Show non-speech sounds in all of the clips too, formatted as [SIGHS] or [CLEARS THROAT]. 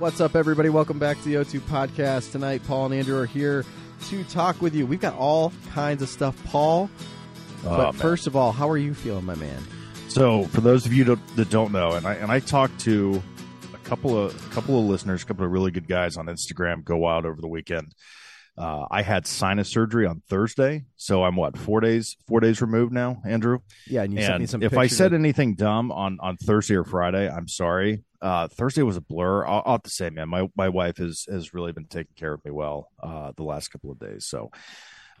What's up, everybody? Welcome back to the O2 podcast. Tonight, Paul and Andrew are here to talk with you. We've got all kinds of stuff, Paul. Oh, but man. first of all, how are you feeling, my man? So, for those of you that- that don't know, and I and I talked to a couple of a couple of listeners, a couple of really good guys on Instagram. Go wild over the weekend. Uh, I had sinus surgery on Thursday, so I'm what four days four days removed now, Andrew. Yeah, and you sent me some. if I said of- anything dumb on on Thursday or Friday, I'm sorry. Uh, Thursday was a blur. I'll, I'll have to say, man, my my wife has has really been taking care of me well uh, the last couple of days. So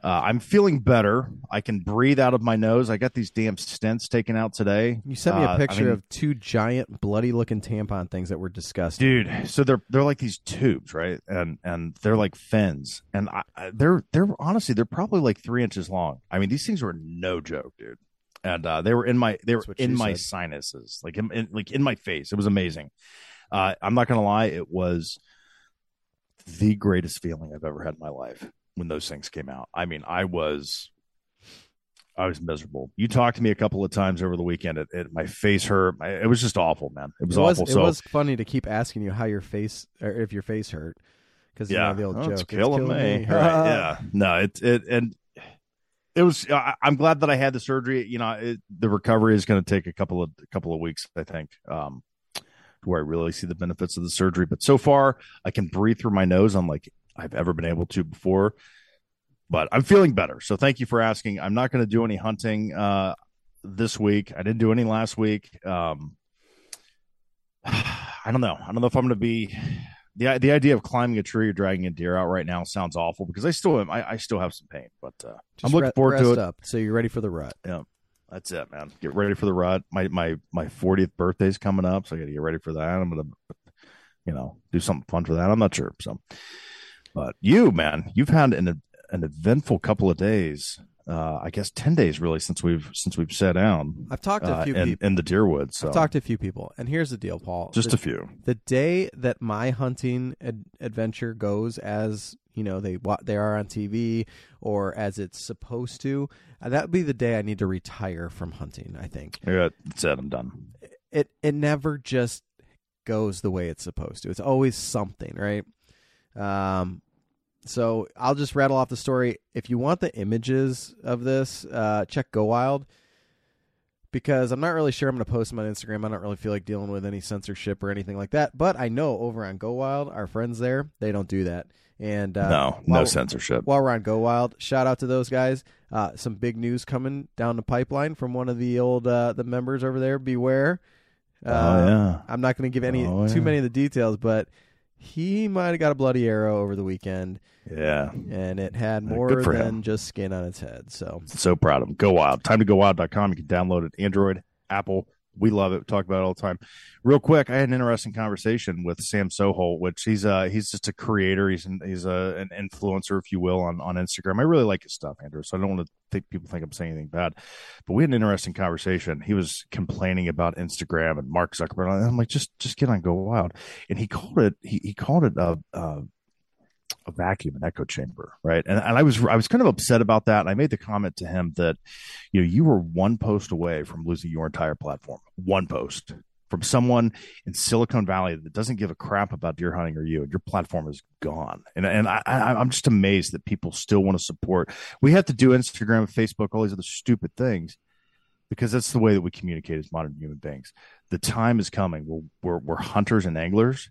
uh, I'm feeling better. I can breathe out of my nose. I got these damn stents taken out today. you sent me Uh, a I picture mean, of two giant, bloody-looking tampon things that were disgusting. dude. So they're they're like these tubes, right? And and they're like fins, and I, I, they're they're honestly they're probably like three inches long. I mean, these things were no joke, dude. And uh, they were in my they were in my said. sinuses, like in, in like in my face. It was amazing. Uh, I'm not gonna lie, it was the greatest feeling I've ever had in my life when those things came out. I mean, I was I was miserable. You talked to me a couple of times over the weekend. It, it my face hurt. I, it was just awful, man. It was it was, awful. it so was funny to keep asking you how your face, or if your face hurt, because yeah, you know the old Oh, joke. it's killing, me. me. Right, [LAUGHS] yeah, no, it it and it was. I, I'm glad that I had the surgery. You know, it, the recovery is going to take a couple of a couple of weeks. I think. Um, where I really see the benefits of the surgery, but so far I can breathe through my nose unlike I've ever been able to before. But I'm feeling better. So thank you for asking. I'm not going to do any hunting uh, this week. I didn't do any last week. Um, [SIGHS] I don't know. I don't know if I'm going to be the the idea of climbing a tree or dragging a deer out right now sounds awful because I still am. I, I still have some pain, but uh, I'm looking re- forward to it. Up, so you're ready for the rut. Yeah, that's it, man. Get ready for the rut. My my my 40th birthday's coming up, so I got to get ready for that. I'm gonna, you know, do something fun for that. I'm not sure. So, but you, man, you've had an an eventful couple of days. Uh, I guess 10 days really since we've since we've sat down I've talked to a uh, few in, people. in the deer woods. So I've talked to a few people, and here's the deal, Paul. just the, a few. the day that my hunting ad- adventure goes as you know they they are on TV or as it's supposed to, uh, that would be the day I need to retire from hunting. I think Yeah, it. I'm done. it it never just goes the way it's supposed to. It's always something, right? Um, so I'll just rattle off the story. If you want the images of this, uh, check Go Wild because I'm not really sure I'm going to post them on Instagram. I don't really feel like dealing with any censorship or anything like that. But I know over on Go Wild, our friends there, they don't do that. And uh, no, no while- censorship. while we're on Go Wild, shout out to those guys. Uh, some big news coming down the pipeline from one of the old uh, the members over there. Beware. Uh, oh yeah. I'm not going to give any Oh, too yeah. many of the details, but he might have got a bloody arrow over the weekend, Yeah. and it had more than him. just skin on its head. So So proud of him. Go wild. Time to go wild.com. You can download it. Android, Apple. We love it. We talk about it all the time. Real quick, I had an interesting conversation with Sam Sohol, which he's uh he's just a creator. He's an, he's a, an influencer, if you will, on on Instagram. I really like his stuff, Andrew. So I don't want to think people think I'm saying anything bad, but we had an interesting conversation. He was complaining about Instagram and Mark Zuckerberg. And I'm like, just just get on Go Wild, and he called it he he called it a. a a vacuum, an echo chamber, right? And, and I was I was kind of upset about that. And I made the comment to him that, you know, you were one post away from losing your entire platform. One post from someone in Silicon Valley that doesn't give a crap about deer hunting or you, and your platform is gone. And and I, I I'm just amazed that people still want to support. We have to do Instagram, Facebook, all these other stupid things because that's the way that we communicate as modern human beings. The time is coming. We're, we're hunters and anglers.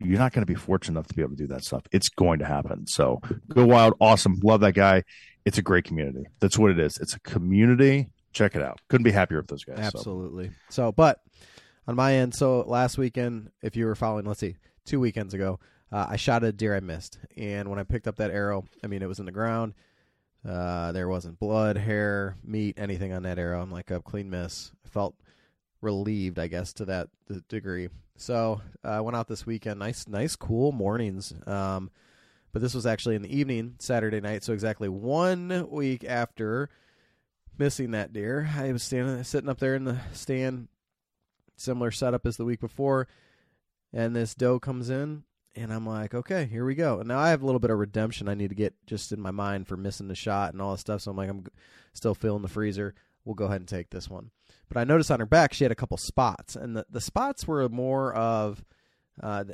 You're not going to be fortunate enough to be able to do that stuff. It's going to happen. So go wild, awesome, love that guy. It's a great community. That's what it is. It's a community. Check it out. Couldn't be happier with those guys. Absolutely. So, but on my end, so last weekend, if you were following, let's see, two weekends ago, uh, I shot a deer I missed, and when I picked up that arrow, I mean, it was in the ground. Uh, there wasn't blood, hair, meat, anything on that arrow. I'm like a clean miss. I felt relieved, I guess, to that degree. So uh, I went out this weekend. Nice, nice, cool mornings. Um, but this was actually in the evening, Saturday night. So exactly one week after missing that deer, I was standing, sitting up there in the stand, similar setup as the week before, and this doe comes in, and I'm like, okay, here we go. And now I have a little bit of redemption I need to get just in my mind for missing the shot and all this stuff. So I'm like, I'm still filling the freezer. We'll go ahead and take this one. But I noticed on her back she had a couple spots, and the the spots were more of. Uh,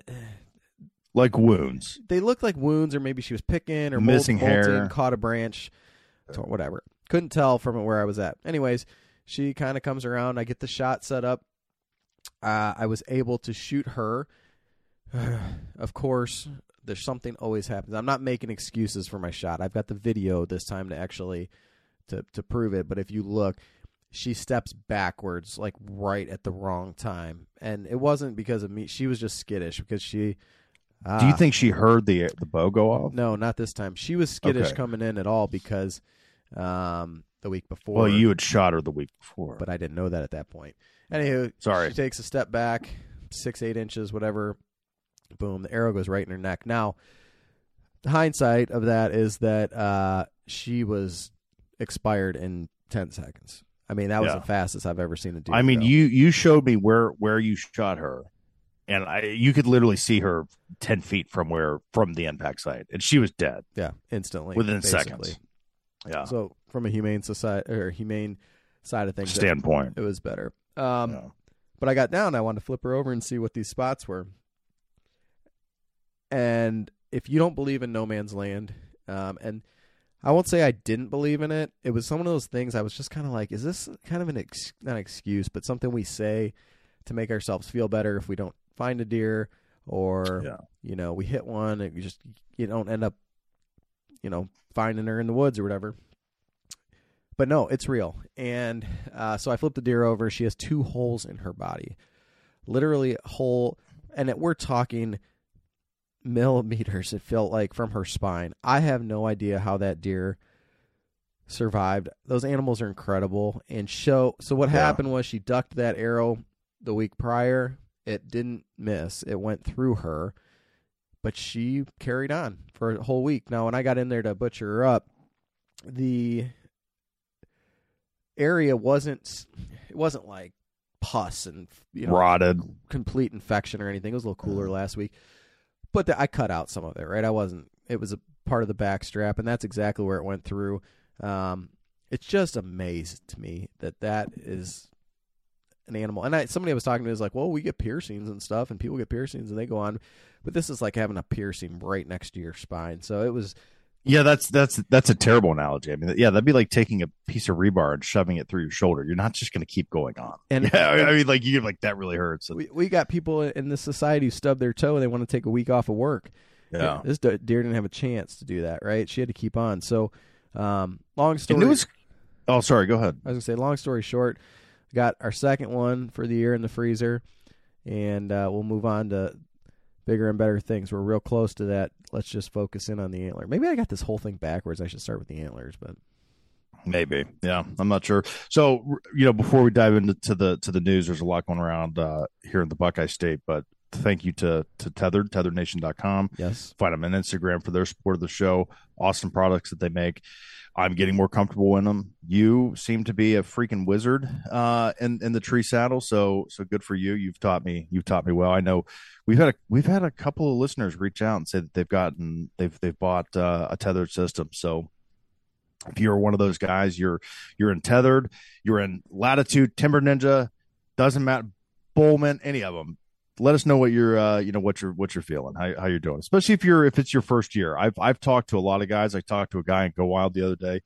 like wounds. They looked like wounds, or maybe she was picking or Missing molting, hair. caught a branch, or whatever. Couldn't tell from where I was at. Anyways, she kind of comes around. I get the shot set up. Uh, I was able to shoot her. [SIGHS] of course, there's something always happens. I'm not making excuses for my shot. I've got the video this time to actually to to prove it. But if you look, she steps backwards like right at the wrong time, and it wasn't because of me. She was just skittish because she. Uh, Do you think she heard the the bow go off? no, not this time. She was skittish Okay. coming in at all because um, the week before. Well, you had shot her the week before. but I didn't know that at that point. Anywho, Sorry. she takes a step back, six, eight inches, whatever. Boom, the arrow goes right in her neck. Now, the hindsight of that is that uh, she was expired in 10 seconds. I mean, that was Yeah. the fastest I've ever seen a deer. I mean, go. you you showed me where where you shot her, and I you could literally see her ten feet from where from the impact site, and she was dead yeah, instantly within basically. seconds. Yeah, So, from a humane society or humane side of things, standpoint. it was better. Um, Yeah. But I got down. I wanted to flip her over and see what these spots were. And if you don't believe in no man's land, um, and I won't say I didn't believe in it, it was some of those things I was just kind of like, is this kind of an ex- not excuse, but something we say to make ourselves feel better if we don't find a deer or Yeah. you know we hit one and you just you don't end up you know finding her in the woods or whatever. But no, it's real. And uh, so I flipped the deer over. She has two holes in her body, literally a hole. And it, we're talking millimeters. It felt like from her spine. I have no idea how that deer survived. Those animals are incredible. And show. So what Yeah. happened was she ducked that arrow the week prior. It didn't miss. It went through her, but she carried on for a whole week. Now, when I got in there to butcher her up, the area wasn't it wasn't like pus and you know Rotted. complete infection or anything. It was a little cooler last week, but the, I cut out some of it. Right, I wasn't. It was a part of the back strap, and that's exactly where it went through. Um, it's just amazing to me that that is an animal. And I, somebody I was talking to was like, "Well, we get piercings and stuff, and people get piercings and they go on, but this is like having a piercing right next to your spine." So it was Yeah, that's that's that's a terrible analogy. I mean, yeah, that'd be like taking a piece of rebar and shoving it through your shoulder. You're not just going to keep going on. and [LAUGHS] Yeah, I mean, like you like that really hurts. we we got people in this society who stub their toe and they want to take a week off of work. yeah, This deer didn't have a chance to do that, right? She had to keep on. So, um, long story. and it was. Oh, sorry. Go ahead. I was gonna say, long story short, got our second one for the year in the freezer, and uh, we'll move on to bigger and better things. We're real close to that. Let's just focus in on the antler. Maybe I got this whole thing backwards. I should start with the antlers, but Maybe, yeah, I'm not sure. So, you know, before we dive into to the to the news, there's a lot going around uh, here in the Buckeye State. But thank you to to Tethered, TetheredNation.com. yes, Find them on Instagram for their support of the show. Awesome products that they make. I'm getting more comfortable in them. You seem to be a freaking wizard uh, in in the tree saddle. So so good for you. You've taught me. You've taught me well. I know we've had a we've had a couple of listeners reach out and say that they've gotten they've they've bought uh, a tethered system. So if you're one of those guys, you're you're in tethered, you're in latitude, timber ninja, doesn't matter, Bowman, any of them. Let us know what you're uh, you know what you're what you're feeling, how how you're doing, especially if you're if it's your first year. I've I've talked to a lot of guys. I talked to a guy in Go Wild the other day.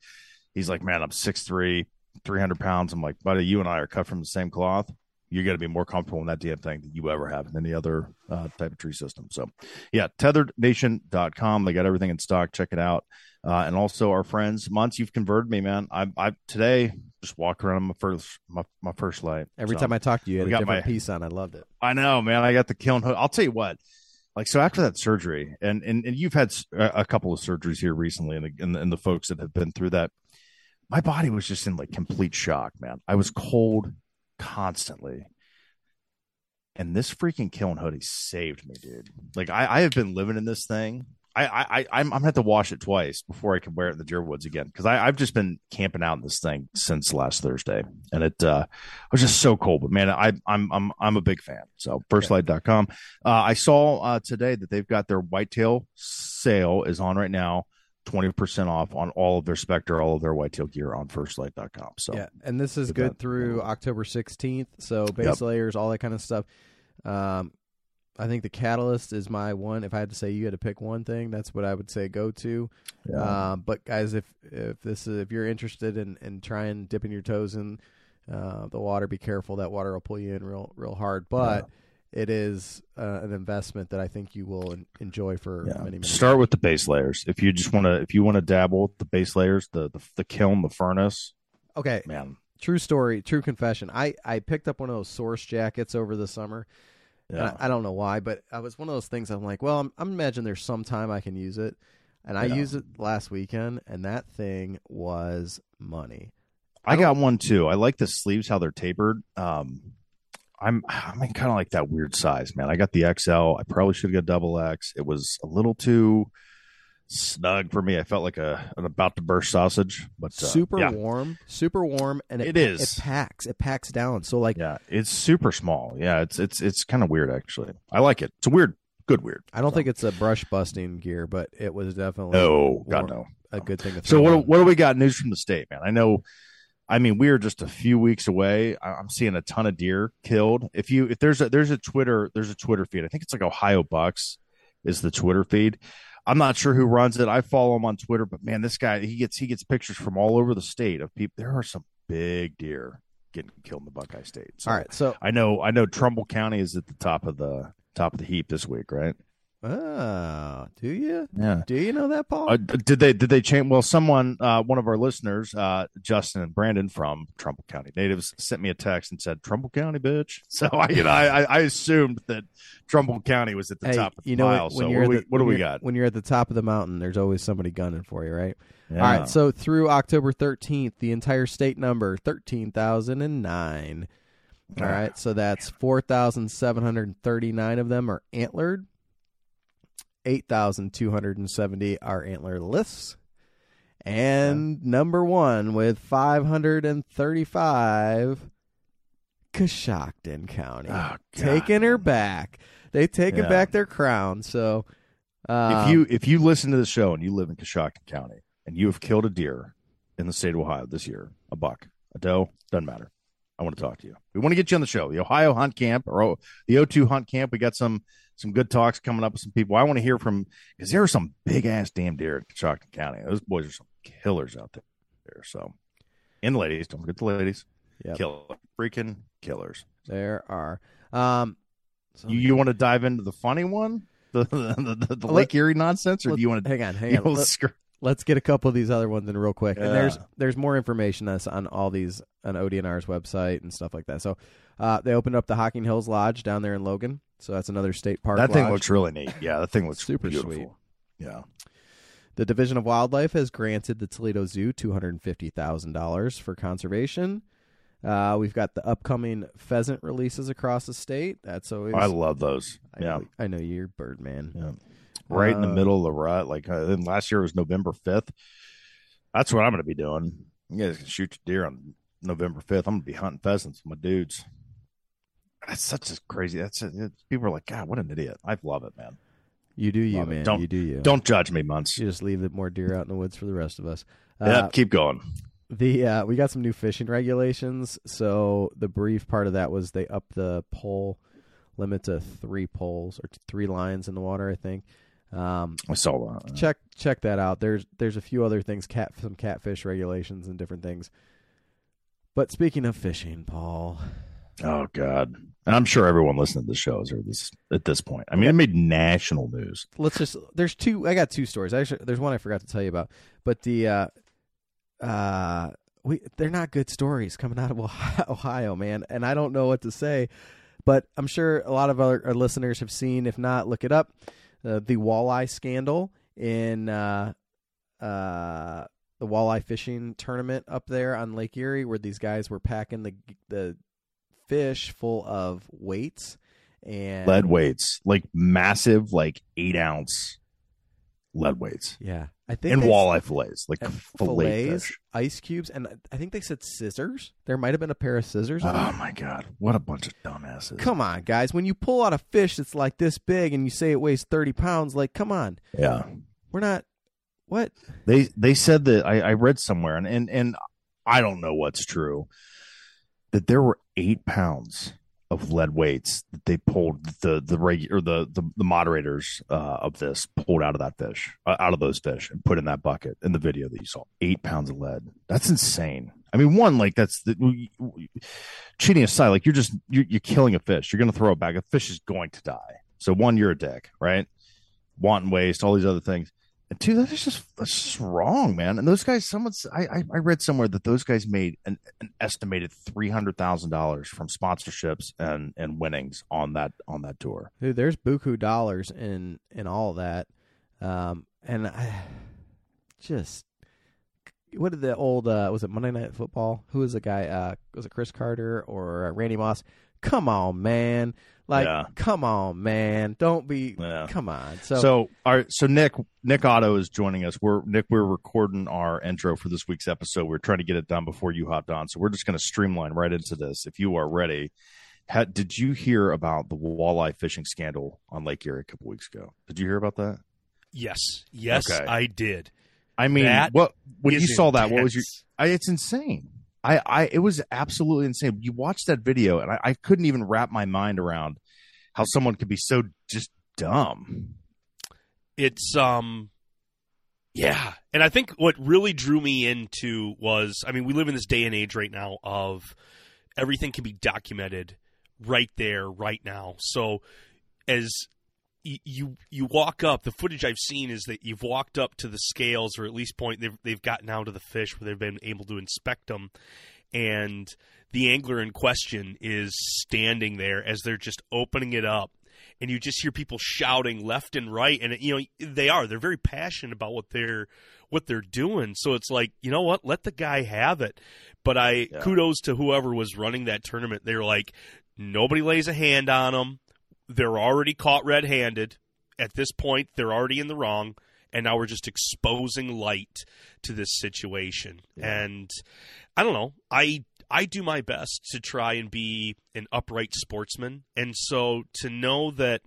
He's like, man, I'm 6'3", 300 pounds. I'm like, buddy, you and I are cut from the same cloth. You're going to be more comfortable in that damn thing than you ever have in any other uh, type of tree system. So, yeah, tetherednation.com. They got everything in stock. Check it out. Uh, and also our friends, months you've converted me, man. I, I today just walk around my first my, my First Lite. every So, time I talked to you, you had a got different my- piece on. I loved it. I know, man. I got the kiln hood. I'll tell you what. like so after that surgery, and and, and you've had a couple of surgeries here recently, and the, and the and the folks that have been through that, my body was just in like complete shock, man. I was cold constantly. And this freaking Kiln hoodie saved me, dude. Like I, I have been living in this thing. I, I, I I'm, I'm gonna have to wash it twice before I can wear it in the deer woods again because I've just been camping out in this thing since last Thursday, and it uh, was just so cold. But man, I, I'm, I'm, I'm a big fan. So firstlite.com. Uh, I saw uh, today that they've got their whitetail sale is on right now, twenty percent off on all of their Spectre, all of their whitetail gear on firstlite.com. So Yeah, and this is Good good that. through October 16th. So base Yep. layers, all that kind of stuff. Um, I think the Catalyst is my one. If I had to say you had to pick one thing, that's what I would say go to. yeah. Um, but guys, if if this is if you're interested in in trying dipping your toes in uh, the water, be careful. That water will pull you in real real hard. But it is uh, an investment that I think you will en- enjoy for Yeah. many many. Start with the base layers. If you just want to, if you want to dabble with the base layers, the, the the kiln, the furnace, Okay, man. true story, true confession. I I picked up one of those source jackets over the summer. Yeah, I, I don't know why, but I was one of those things. I'm like, well, I'm, I'm imagine there's some time I can use it, and I Yeah. used it last weekend, and that thing was money. I got one too. I like the sleeves how they're tapered. Um, I'm I'm in kind of like that weird size, man. I got the XL. I probably should have got double X. It was a little too snug for me. I felt like a an about to burst sausage, but uh, super yeah, warm, super warm, and it, It is. It packs. It packs down. So like, yeah, it's super small. Yeah, it's it's it's kind of weird actually. I like it. It's a weird, good weird. I don't So- think it's a brush busting gear, but it was definitely No, God no. a good thing. To So what on. what do we got news from the state, man? I know. I mean, we are just a few weeks away. I'm seeing a ton of deer killed. If you if there's a there's a Twitter there's a Twitter feed. I think it's like Ohio Bucks is the Twitter feed. I'm not sure who runs it. I follow him on Twitter, but man, this guy he gets he gets pictures from all over the state of people. There are some big deer getting killed in the Buckeye State. So All right, so I know I know Trumbull County is at the top of the top of the heap this week, right? Oh, do you Yeah. do you know that, Paul? Uh, did they did they change? Well, someone, uh, one of our listeners, uh, Justin and Brandon from Trumbull County natives, sent me a text and said Trumbull County, bitch. [LAUGHS] So I, you know, I, I assumed that Trumbull County was at the hey, top of the you know pile. so what, do we, what do we got? When you're at the top of the mountain, there's always somebody gunning for you, right? Yeah. All right, so through October 13th, the entire state number 13,009. All Ah. so that's 4,739 of them are antlered. 8,270 are antlerless. And number 1 with 535 Coshocton County. Oh, taking her back. They've taken Yeah. back their crown. So um, if you if you listen to the show and you live in Coshocton County and you have killed a deer in the state of Ohio this year, a buck, a doe, doesn't matter. I want to talk to you. We want to get you on the show. The Ohio Hunt Camp or O- the O2 Hunt Camp. We got some some good talks coming up with some people. I want to hear from because there are some big ass damn deer in Coshocton County. Those boys are some killers out there. So, and ladies, don't forget the ladies. Yep. Kill freaking killers. there are. Um, so You you want to dive into the funny one, [LAUGHS] the the, the, the Lake Erie nonsense, or do you want to? hang on, hang on. Let, scr- us get a couple of these other ones in real quick. And there's there's more information that's on all these on ODNR's website and stuff like that. So uh, they opened up the Hocking Hills Lodge down there in Logan. So that's another state park. that thing lodge. looks really neat. Yeah, that thing looks Super beautiful. sweet. Yeah. The Division of Wildlife has granted the Toledo Zoo two hundred and fifty thousand dollars for conservation. Uh, we've got the upcoming pheasant releases across the state. That's always I love those. I yeah. know, I know you're Birdman. Yeah. Right in the Uh, middle of the rut. Like uh, then last year was November 5th. That's what I'm going to be doing. You guys can shoot your deer on November 5th. I'm going to be hunting pheasants with my dudes. That's such a crazy. That's a, it, people are like, God, what an idiot. I love it, man. You do you, Love man. Don't- you do you. Don't judge me, months. You just leave the more deer out in the woods for the rest of us. Uh, yeah, keep going. The uh, we got some new fishing regulations. So the brief part of that was they upped the pole limit to three poles or three lines in the water. I think. Um, I saw that. check check that out. There's there's a few other things, cat some catfish regulations and different things. But speaking of fishing, Paul, Oh God. And I'm sure everyone listening to the show is at this at this point. I mean, it made national news. let's just there's two I got two stories. Actually there's one I forgot to tell you about. But the uh uh we they're not good stories coming out of Ohio, [LAUGHS] Ohio, man, and I don't know what to say. But I'm sure a lot of our, our listeners have seen. If not, look it up. Uh, the walleye scandal in uh, uh, the walleye fishing tournament up there on Lake Erie, where these guys were packing the the fish full of weights and lead weights, like massive, like eight ounce lead weights, Yeah, I think and walleye fillets, like fillet fillets, fish. ice cubes, and I think they said scissors. There might have been a pair of scissors. Oh my god, what a bunch of dumbasses! Come on, guys! When you pull out a fish that's like this big and you say it weighs thirty pounds, like, come on, Yeah, we're not. What? they they said that I, I read somewhere, and, and and I don't know what's true, that there were eight pounds of lead weights that they pulled the the regular the, the the moderators uh, of this pulled out of that fish uh, out of those fish and put in that bucket in the video that you saw. Eight pounds of lead. That's insane. I mean one like that's the cheating aside like you're just you're, you're killing a fish. You're to throw it back. A fish is going to die. So one you're a dick right? Wanton waste all these other things two, that is just that's just wrong, man. And those guys, someone's I I, I read somewhere that those guys made an, an estimated three hundred thousand dollars from sponsorships and and winnings on that on that tour. Dude, there's buku dollars in in all that, um, and I just what did the old uh, was it Monday Night Football? Who was the guy? Uh, was it Cris Carter or uh, Randy Moss? Come on, man! Like, Yeah. come on, man! Don't be. Yeah. Come on. So, So, all right, so Nick Nick Otto is joining us. We're Nick. We're recording our intro for this week's episode. We're trying to get it done before you hopped on, so we're just going to streamline right into this. If you are ready, ha did you hear about the walleye fishing scandal on Lake Erie a couple weeks ago? Did you hear about that? Yes, yes, Okay. I did. I mean, That what when you is saw that? What was your. I, it's insane. I, I, it was absolutely insane. You watched that video, and I, I couldn't even wrap my mind around how someone could be so just dumb. It's um, yeah, and I think what really drew me into was, I mean, we live in this day and age right now of everything can be documented right there, right now. So as you you walk up, the footage I've seen is that you've walked up to the scales, or at least point they've they've gotten out of the fish where they've been able to inspect them, and the angler in question is standing there as they're just opening it up. And you just hear people shouting left and right, and you know they are. They're very passionate about what they're what they're doing. So it's like, you know what? Let the guy have it. But I Yeah. kudos to whoever was running that tournament. They're like, nobody lays a hand on them. They're already caught red-handed. At this point, they're already in the wrong, and now we're just exposing light to this situation. Yeah. And I don't know. I I do my best to try and be an upright sportsman, and so to know that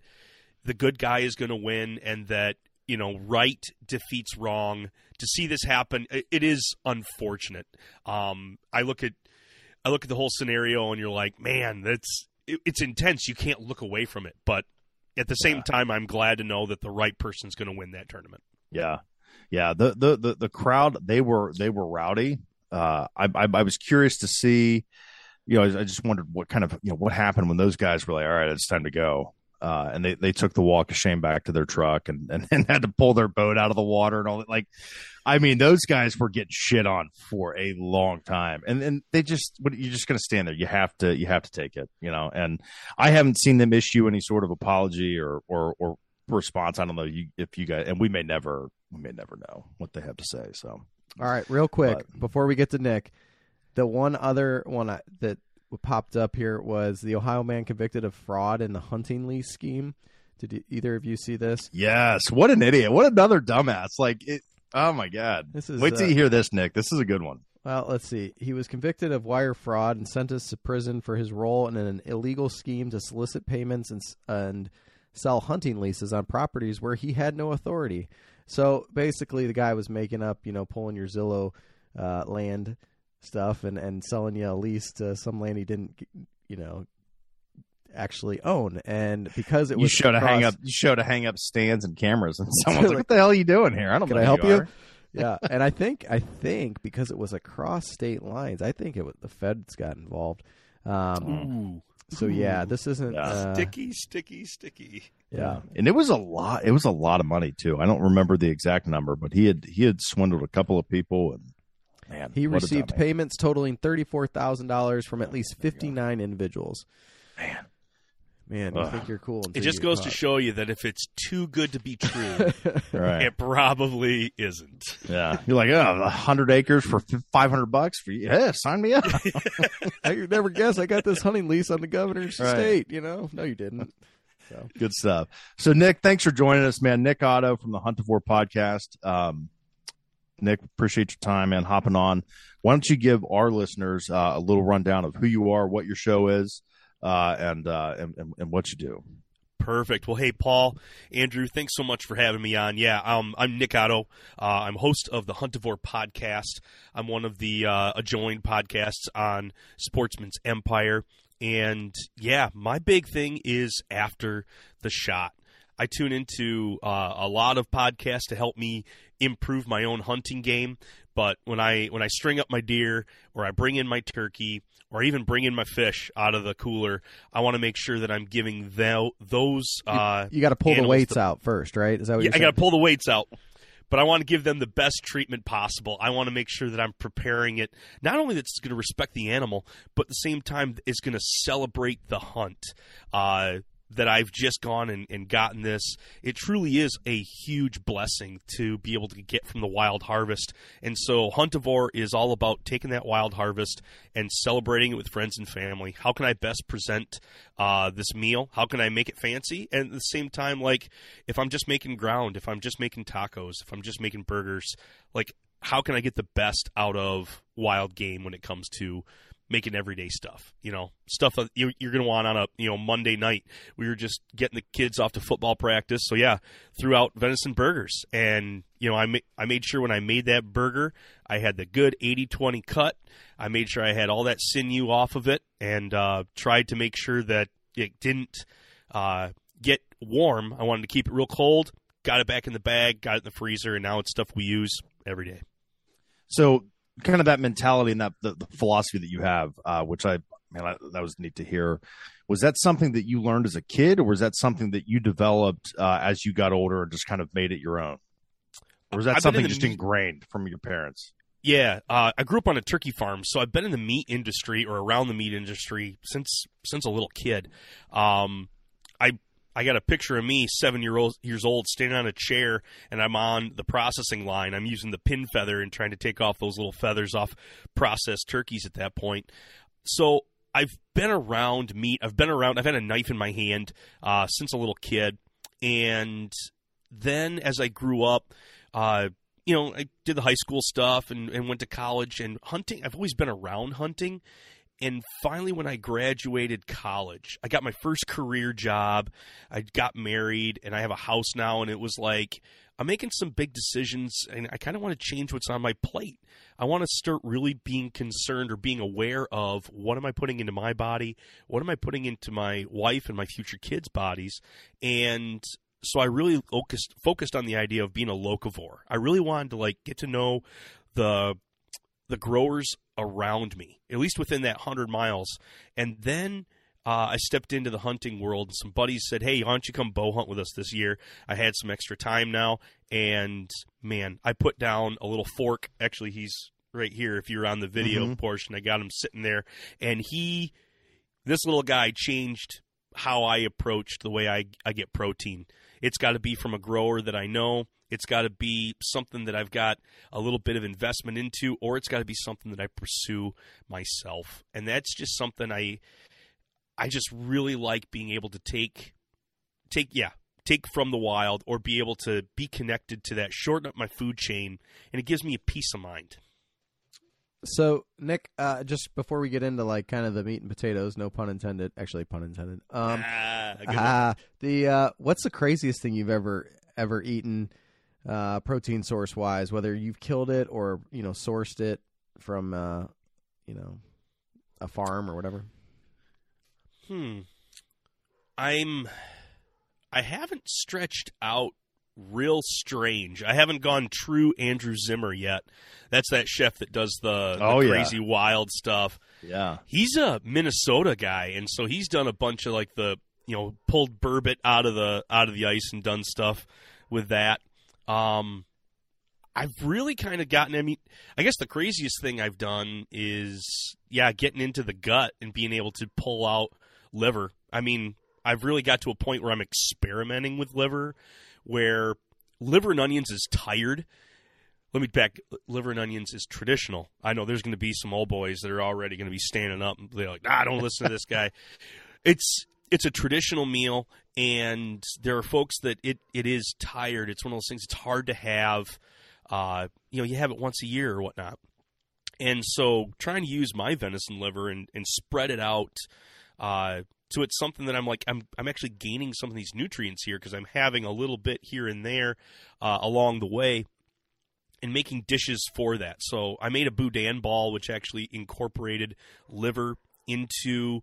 the good guy is going to win and that you know right defeats wrong to see this happen it, it is unfortunate um i look at i look at the whole scenario and you're like man that's it, it's intense you can't look away from it but at the same Yeah. time i'm glad to know that the right person's going to win that tournament Yeah, yeah. The the the, the crowd they were they were rowdy. Uh, I, I I was curious to see. You know, I, I just wondered what kind of you know what happened when those guys were like, "All right, it's time to go." Uh, and they, they took the walk of shame back to their truck and, and, [LAUGHS] and had to pull their boat out of the water and all that. Like, I mean, those guys were getting shit on for a long time, and and they just what you're just going to stand there. You have to you have to take it, you know. And I haven't seen them issue any sort of apology or or or response. I don't know you, if you guys, and we may never we may never know what they have to say. So all right, real quick But- before we get to Nick, the one other one I, that popped up here was the Ohio man convicted of fraud in the hunting lease scheme. Did you, either of you see this? yes, what an idiot! What another dumbass! Like it. Oh my god! This is Wait till uh, you hear this, Nick. This is a good one. Well, let's see. He was convicted of wire fraud and sentenced to prison for his role in an illegal scheme to solicit payments and and sell hunting leases on properties where he had no authority. So basically, the guy was making up, you know, pulling your Zillow uh, land stuff and and selling you a lease to some land he didn't, you know, actually own. And because it You was show to hang up. You show to hang up stands and cameras, and [LAUGHS] someone's like, Like, "What the hell are you doing here? I don't Can know. I help you? are." [LAUGHS] yeah, and I think I think because it was across state lines, I think it was the feds got involved. Um, ooh so yeah, this isn't. Yeah. Uh, sticky sticky sticky yeah, and it was a lot. It was a lot of money too. I don't remember the exact number, but he had he had swindled a couple of people, and man, he received payments totaling thirty four thousand dollars from at least fifty nine individuals. Man, Man, you think you're cool. It just goes get to show you that if it's too good to be [LAUGHS] true, Right. it probably isn't. Yeah. You're like, oh, a hundred acres for five hundred bucks for you. Yeah, sign me up. [LAUGHS] I could never guess I got this hunting lease on the governor's Right. estate. You know, no, you didn't. So Good stuff. So, Nick, thanks for joining us, man. Nick Otto from the Huntivore podcast. Um, Nick, appreciate your time, and hopping on. Why don't you give our listeners uh, a little rundown of who you are, what your show is, uh, and, uh, and, and and what you do? Perfect. Well, hey, Paul, Andrew, thanks so much for having me on. Yeah, um, I'm Nick Otto. Uh, I'm host of the Huntivore podcast. I'm one of the uh, adjoined podcasts on Sportsman's Empire. And yeah, my big thing is after the shot. I tune into uh, a lot of podcasts to help me improve my own hunting game. But when I when I string up my deer, or I bring in my turkey, or even bring in my fish out of the cooler, I want to make sure that I'm giving tho- those. Uh, you got to pull the weights to- out first, right? Is that what yeah, I got to pull the weights out, but I want to give them the best treatment possible. I want to make sure that I'm preparing it not only that it's going to respect the animal, but at the same time is going to celebrate the hunt. Uh, that I've just gone and, and gotten this. It truly is a huge blessing to be able to get from the wild harvest. And so Huntivore is all about taking that wild harvest and celebrating it with friends and family. How can I best present uh, this meal? How can I make it fancy? And at the same time, like if I'm just making ground, if I'm just making tacos, if I'm just making burgers, like how can I get the best out of wild game when it comes to making everyday stuff. You know, stuff that you- you're going to want on a you know Monday night. We were just getting the kids off to football practice, so yeah, threw out venison burgers, and you know I ma- I made sure when I made that burger, I had the good 80-20 cut. I made sure I had all that sinew off of it, and uh, tried to make sure that it didn't uh, get warm. I wanted to keep it real cold. Got it back in the bag, got it in the freezer, and now it's stuff we use every day. So, kind of that mentality and that the, the philosophy that you have, uh, which I man, I, that was neat to hear. Was that something that you learned as a kid, or was that something that you developed uh, as you got older and just kind of made it your own? Or was that I've something in just meat- ingrained from your parents? Yeah, uh, I grew up on a turkey farm, so I've been in the meat industry or around the meat industry since since a little kid. Um, I got a picture of me, seven year old years old, standing on a chair, and I'm on the processing line. I'm using the pin feather and trying to take off those little feathers off processed turkeys at that point. So I've been around meat. I've been around. I've had a knife in my hand uh, since a little kid, and then as I grew up, uh, you know, I did the high school stuff and, and went to college and hunting. I've always been around hunting. And finally, when I graduated college, I got my first career job. I got married and I have a house now. And it was like, I'm making some big decisions and I kind of want to change what's on my plate. I want to start really being concerned or being aware of what am I putting into my body? What am I putting into my wife and my future kids' bodies? And so I really focused focused on the idea of being a locavore. I really wanted to like get to know the the growers around me, at least within that hundred miles, and then. Uh, I stepped into the hunting world, and some buddies said, "Hey, why don't you come bow hunt with us this year?" I had some extra time now, and man, I put down a little fork. Actually, he's right here. If you're on the video Mhm. portion, I got him sitting there, and he, this little guy, changed how I approached the way I I get protein. It's got to be from a grower that I know. It's got to be something that I've got a little bit of investment into, or it's got to be something that I pursue myself. And that's just something I I just really like being able to take take yeah, take from the wild or be able to be connected to that, shorten up my food chain, and it gives me a peace of mind. So, Nick, uh, just before we get into like kind of the meat and potatoes, no pun intended. Actually, pun intended. Um, ah, a good [LAUGHS] one. uh, the uh, what's the craziest thing you've ever ever eaten, uh, protein source wise? Whether you've killed it or you know sourced it from, uh, you know, a farm or whatever. Hmm. I'm. I haven't stretched out real strange. I haven't gone true Andrew Zimmern yet. That's that chef that does the, the Oh, yeah. crazy wild stuff. Yeah. He's a Minnesota guy, and so he's done a bunch of like the you know pulled burbot out of the out of the ice and done stuff with that. Um, I've really kind of gotten. I mean, I guess the craziest thing I've done is yeah, getting into the gut and being able to pull out liver. I mean, I've really got to a point where I'm experimenting with liver, where liver and onions is tired. Let me back. Liver and onions is traditional. I know there's going to be some old boys that are already going to be standing up and they're like, "Nah, don't listen to this guy." [LAUGHS] It's it's a traditional meal, and there are folks that it it is tired. It's one of those things. It's hard to have. Uh, you know, you have it once a year or whatnot. And so trying to use my venison liver and, and spread it out uh, so it's something that I'm like I'm I'm actually gaining some of these nutrients here because I'm having a little bit here and there uh, along the way and making dishes for that. So I made a boudin ball which actually incorporated liver into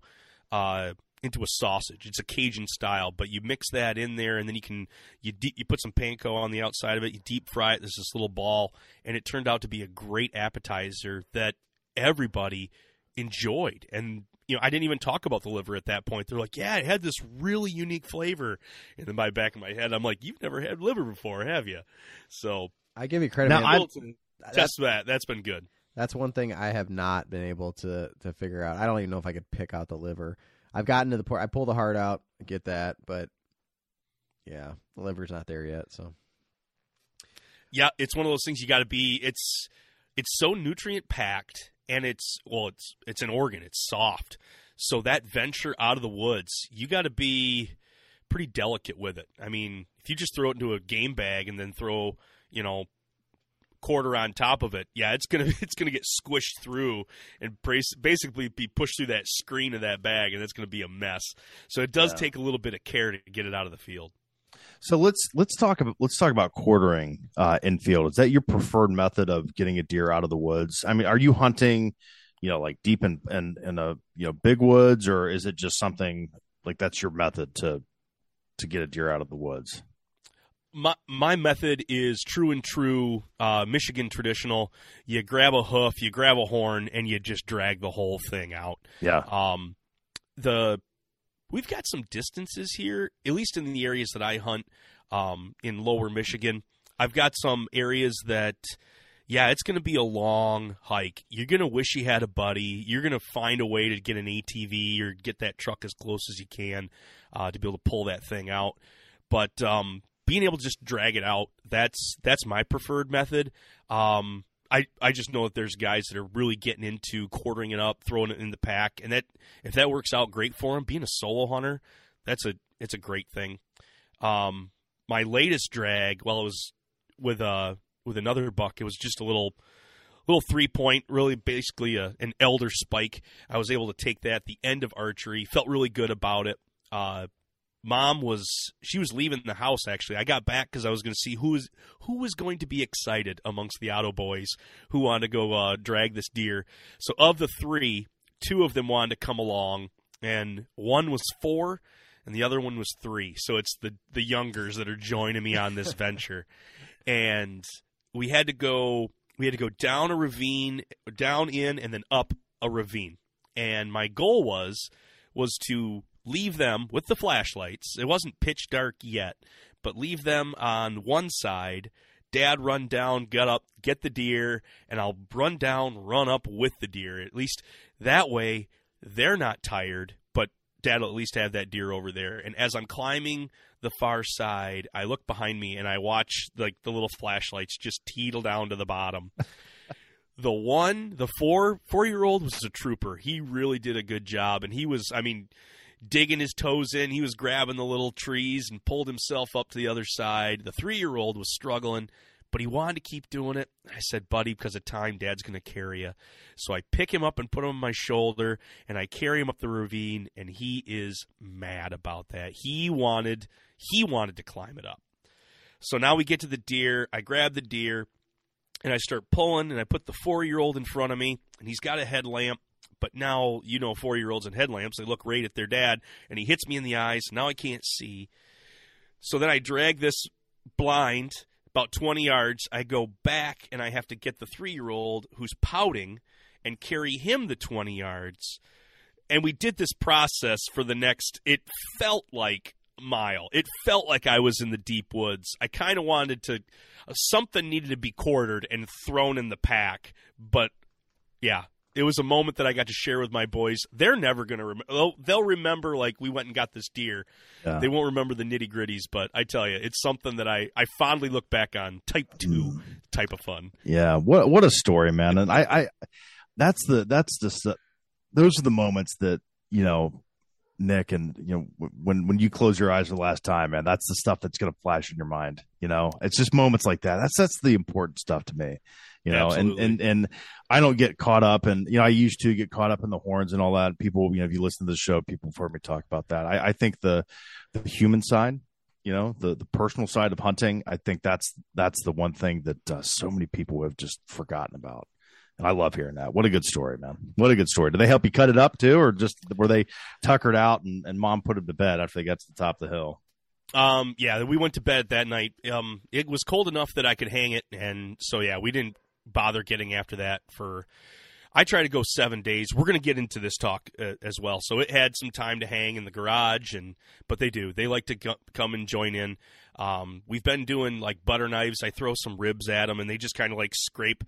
uh, into a sausage. It's a Cajun style, but you mix that in there, and then you can you de- you put some panko on the outside of it. You deep fry it. There's this little ball, and it turned out to be a great appetizer that everybody enjoyed. And you know, I didn't even talk about the liver at that point. They're like, "Yeah, it had this really unique flavor." And in my back of my head, I'm like, "You've never had liver before, have you?" So I give you credit. Now, man. I- just that that's been good. That's one thing I have not been able to to figure out. I don't even know if I could pick out the liver. I've gotten to the point. I pull the heart out, get that, but yeah, the liver's not there yet. So Yeah, it's one of those things you got to be. It's it's so nutrient packed, and it's well, it's it's an organ. It's soft, so that venture out of the woods, you got to be pretty delicate with it. I mean, if you just throw it into a game bag and then throw, you know, quarter on top of it, yeah, it's gonna [LAUGHS] it's gonna get squished through and basically be pushed through that screen of that bag, and that's gonna be a mess. So it does Yeah. take a little bit of care to get it out of the field. So let's let's talk about let's talk about quartering uh, in field. Is that your preferred method of getting a deer out of the woods? I mean, are you hunting, you know, like deep in in, in a you know big woods, or is it just something like that's your method to to get a deer out of the woods? my my method is true and true uh, Michigan traditional. You grab a hoof, you grab a horn, and you just drag the whole thing out. Yeah, Um, the we've got some distances here, at least in the areas that I hunt um, in Lower Michigan. I've got some areas that. Yeah, it's going to be a long hike. You're going to wish you had a buddy. You're going to find a way to get an ATV or get that truck as close as you can uh, to be able to pull that thing out. But um, being able to just drag it out that's that's my preferred method um I, I just know that there's guys that are really getting into quartering it up, throwing it in the pack, and that if that works out great for them, being a solo hunter, that's a it's a great thing. Um, my latest drag, well, it was with uh with another buck. It was just a little little three point, really basically a, an elder spike. I was able to take that at the end of archery. Felt really good about it. Uh, mom was she was leaving the house actually. I got back because i was going to see who was who was going to be excited amongst the Otto boys who wanted to go uh, drag this deer. So of the three two of them wanted to come along and one was four and the other one was three. So it's the the youngers that are joining me on this [LAUGHS] venture. And we had to go we had to go down a ravine down in and then up a ravine. And my goal was was to leave them with the flashlights. It wasn't pitch dark yet, but leave them on one side. Dad run down, get up, get the deer, and I'll run down, run up with the deer. At least that way they're not tired, but Dad will at least have that deer over there. And as I'm climbing the far side, I look behind me and I watch like the little flashlights just teetle down to the bottom. [LAUGHS] the one, the four four year old was a trooper. He really did a good job, and he was, I mean, digging his toes in. He was grabbing the little trees and pulled himself up to the other side. The three year old was struggling, but he wanted to keep doing it. I said, buddy, because of time, Dad's going to carry you. So I pick him up and put him on my shoulder, and I carry him up the ravine, and he is mad about that. He wanted he wanted to climb it up. So now we get to the deer. I grab the deer and I start pulling, and I put the four year old in front of me, and he's got a headlamp. But now, you know, four year olds and headlamps, they look right at their dad, and he hits me in the eyes. Now I can't see. So then I drag this blind about 20 yards. I go back, and I have to get the three year old who's pouting and carry him the 20 yards. And we did this process for the next, it felt like mile. It felt like I was in the deep woods. I kind of wanted to, something needed to be quartered and thrown in the pack. But yeah, it was a moment that I got to share with my boys. They're never going to remember. They'll, they'll remember like we went and got this deer. Yeah. They won't remember the nitty gritties, but I tell you, it's something that I, I fondly look back on. Type two Mm. type of fun. Yeah, what what a story, man. And I, I that's the that's just the, those are the moments that you know, Nick, and you know when when you close your eyes for the last time, man, that's the stuff that's gonna flash in your mind. You know, it's just moments like that. That's that's the important stuff to me. You know, Absolutely. and and and I don't get caught up, and you know, I used to get caught up in the horns and all that. People, you know, if you listen to the show, people have heard me talk about that. I, I think the the human side you know the the personal side of hunting i think that's that's the one thing that uh, so many people have just forgotten about and i love hearing that what a good story man what a good story did they help you cut it up too or just were they tuckered out and, and mom put him to bed after they got to the top of the hill Um, yeah, we went to bed that night. Um, it was cold enough that I could hang it, and so yeah, we didn't bother getting after that for. I try to go seven days. We're going to get into this talk uh, as well. So it had some time to hang in the garage, and but they do. They like to co- come and join in. Um, we've been doing like butter knives. I throw some ribs at them, and they just kind of like scrape.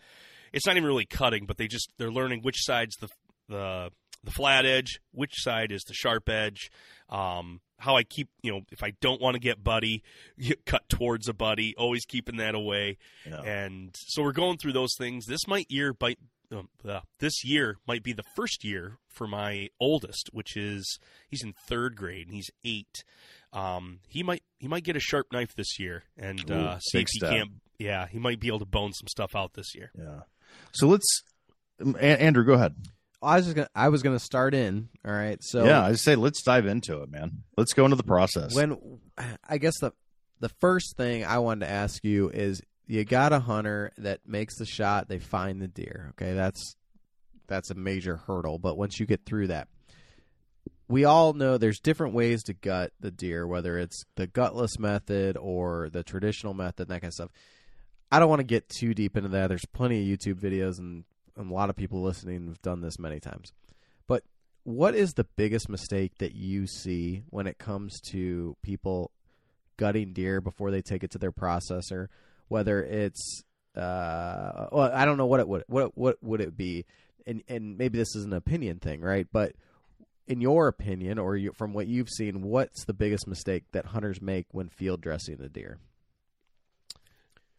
It's not even really cutting, but they just they're learning which side's the the the flat edge, which side is the sharp edge. Um, how I keep, you know, if I don't want to get buddy, [LAUGHS] cut towards a buddy, always keeping that away. know And so we're going through those things. This might year, might, um, uh, this year might be the first year for my oldest, which is he's in third grade and he's eight. Um, he might he might get a sharp knife this year and Ooh, uh, see if he step. can't. Yeah, he might be able to bone some stuff out this year. yeah so let's andrew go ahead I was just gonna I was gonna start in. All right. So yeah i say let's dive into it man let's go into the process when I guess the the first thing I wanted to ask you is you got a hunter that makes the shot, they find the deer. Okay, that's that's a major hurdle. But once you get through that, we all know there's different ways to gut the deer, whether it's the gutless method or the traditional method, and that kind of stuff. I don't want to get too deep into that. There's plenty of YouTube videos and, and a lot of people listening have done this many times. But what is the biggest mistake that you see when it comes to people gutting deer before they take it to their processor? Whether it's uh, well, I don't know what it would what what would it be, and and maybe this is an opinion thing, right? But in your opinion, or you, from what you've seen, what's the biggest mistake that hunters make when field dressing a deer?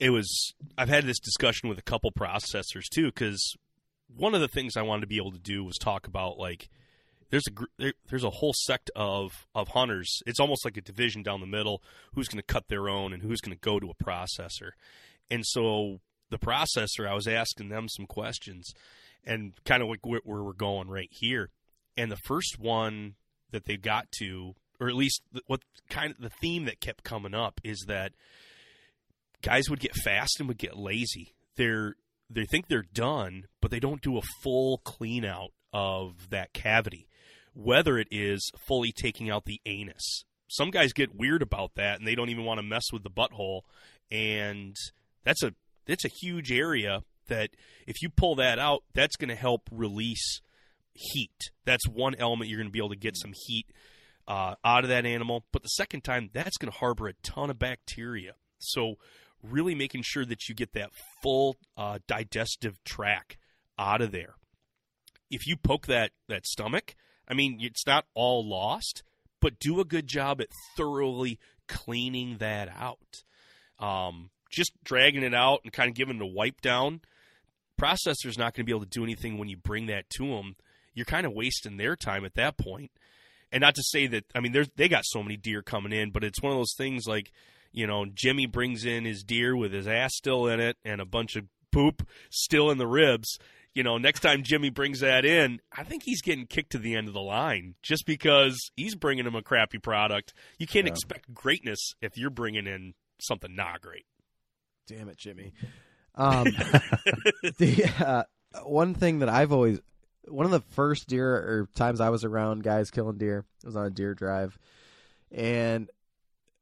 it was I've had this discussion with a couple processors too because one of the things I wanted to be able to do was talk about like there's a there, there's a whole sect of of hunters. It's almost like a division down the middle who's going to cut their own and who's going to go to a processor. And so the processor, I was asking them some questions and kind of like where, where we're going right here. And the first one that they got to, or at least what kind of the theme that kept coming up is that guys would get fast and would get lazy. They're they think they're done, but they don't do a full clean out of that cavity. Whether it is fully taking out the anus. Some guys get weird about that and they don't even want to mess with the butthole and that's a that's a huge area that if you pull that out, that's going to help release heat. That's one element you're going to be able to get some heat uh, out of that animal. But the second time, that's going to harbor a ton of bacteria. So really making sure that you get that full uh, digestive tract out of there. If you poke that that stomach, I mean, it's not all lost, but do a good job at thoroughly cleaning that out. Um, just dragging it out and kind of giving it a wipe down. Processor's not going to be able to do anything when you bring that to them. You're kind of wasting their time at that point. And not to say that I mean, they got so many deer coming in, but it's one of those things like you know, Jimmy brings in his deer with his ass still in it and a bunch of poop still in the ribs. You know, next time Jimmy brings that in, I think he's getting kicked to the end of the line just because he's bringing him a crappy product. You can't Yeah. expect greatness if you're bringing in something not great. Damn it, Jimmy. Um, [LAUGHS] [LAUGHS] the uh, one thing that I've always one of the first deer or times I was around guys killing deer was on a deer drive, and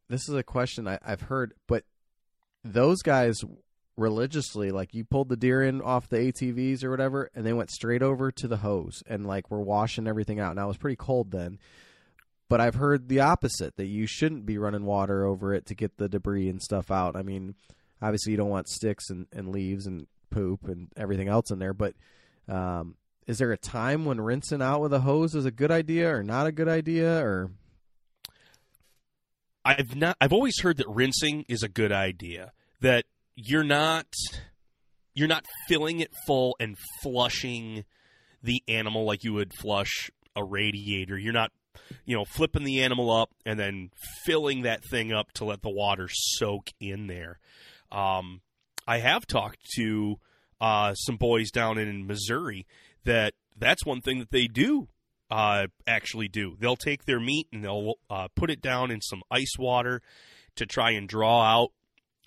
this is a question I, I've heard, but those guys religiously like you pulled the deer in off the ATVs or whatever, and they went straight over to the hose and like were washing everything out. Now it was pretty cold then. But I've heard the opposite that you shouldn't be running water over it to get the debris and stuff out. I mean, obviously you don't want sticks and, and leaves and poop and everything else in there but um, is there a time when rinsing out with a hose is a good idea or not a good idea or I've not I've always heard that rinsing is a good idea. That you're not you're not filling it full and flushing the animal like you would flush a radiator. You're not you know flipping the animal up and then filling that thing up to let the water soak in there. Um, I have talked to uh, some boys down in Missouri that that's one thing that they do uh, actually do. They'll take their meat and they'll uh, put it down in some ice water to try and draw out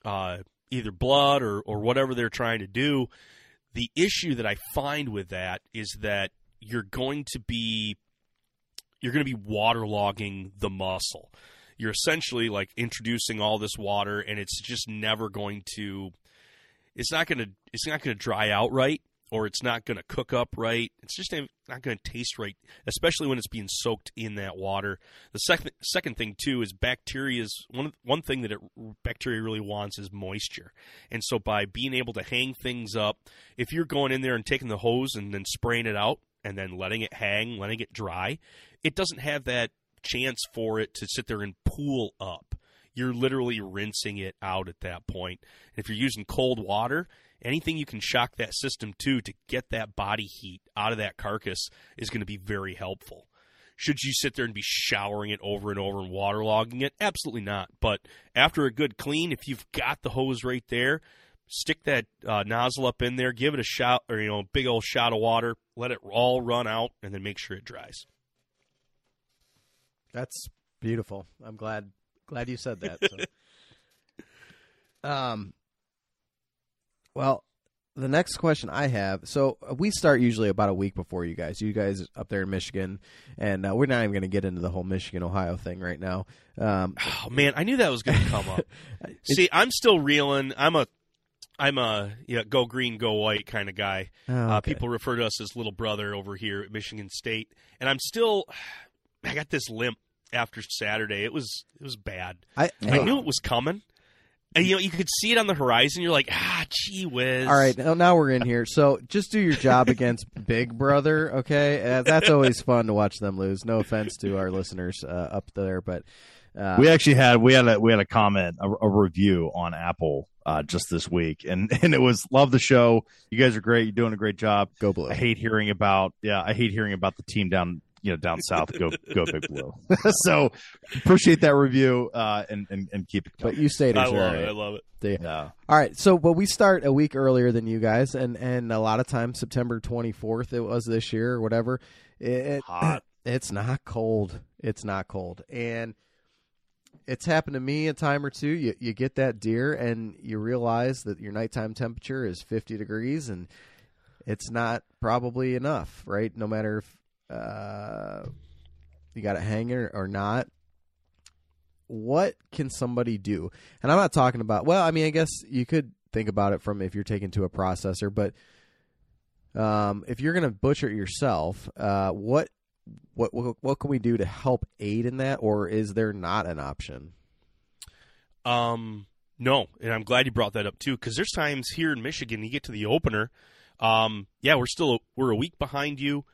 uh, either blood or, or whatever they're trying to do. The issue that I find with that is that you're going to be you're going to be waterlogging the muscle. You're essentially like introducing all this water, and it's just never going to. It's not going to. It's not going to dry out right or it's not going to cook up right. It's just not going to taste right, especially when it's being soaked in that water. The second second thing too is bacteria is one one thing that it, bacteria really wants is moisture, and so by being able to hang things up, if you're going in there and taking the hose and then spraying it out and then letting it hang, letting it dry, it doesn't have that chance for it to sit there and pool up. You're literally rinsing it out at that point. And if you're using cold water, anything you can shock that system to to get that body heat out of that carcass is going to be very helpful. Should you sit there and be showering it over and over and waterlogging it? Absolutely not. But after a good clean, if you've got the hose right there, stick that uh, nozzle up in there, give it a shot or you know, a big old shot of water, let it all run out, and then make sure it dries. That's beautiful. I'm glad glad you said that. So. [LAUGHS] um, well, the next question I have. So uh, we start usually about a week before you guys. You guys up there in Michigan, and uh, we're not even going to get into the whole Michigan Ohio thing right now. Um, [SIGHS] oh man, I knew that was going to come up. [LAUGHS] See, I'm still reeling. I'm a I'm a yeah, go green, go white kind of guy. Oh, okay. uh, people refer to us as little brother over here at Michigan State, and I'm still. [SIGHS] I got this limp after Saturday. It was it was bad. I, I knew it was coming. And you know, you could see it on the horizon. You're like, ah, gee whiz. All right, now, now we're in here. So just do your job against [LAUGHS] Big Brother, okay? Uh, that's always fun to watch them lose. No offense to our listeners uh, up there, but uh, we actually had we had a we had a comment a, a review on Apple uh, just this week, and [LAUGHS] and it was love the show. You guys are great. You're doing a great job. Go blue. I hate hearing about yeah. I hate hearing about the team down you know down south go go big [LAUGHS] blue. [LAUGHS] So appreciate that review uh, and, and and keep it but you stayed I love right. it. I love it. The, yeah. all right. So but we start a week earlier than you guys and and a lot of times September 24th it was this year or whatever. It, Hot. [CLEARS THROAT] it's not cold. It's not cold. And it's happened to me a time or two. You you get that deer and you realize that your nighttime temperature is 50 degrees and it's not probably enough right? No matter if uh, you got it hanging or not. What can somebody do? And I'm not talking about. Well, I mean, I guess you could think about it from if you're taking to a processor, but um, if you're going to butcher it yourself, uh, what what what what can we do to help aid in that, or is there not an option? Um, no, and I'm glad you brought that up too, because there's times here in Michigan you get to the opener. Um, yeah, we're still we're a week behind you.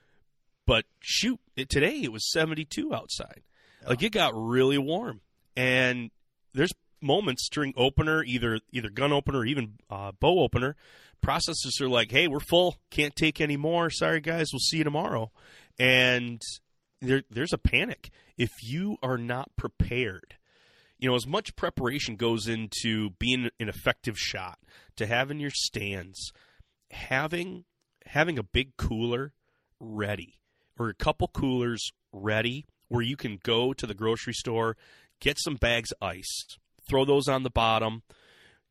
But shoot, it, today it was 72 outside. Like it got really warm, and there's moments during opener, either either gun opener or even uh, bow opener. Processors are like, "Hey, we're full, can't take any more. Sorry, guys, we'll see you tomorrow." And there, there's a panic if you are not prepared. You know, as much preparation goes into being an effective shot, to having your stands, having having a big cooler ready or a couple coolers ready where you can go to the grocery store, get some bags of iced, throw those on the bottom,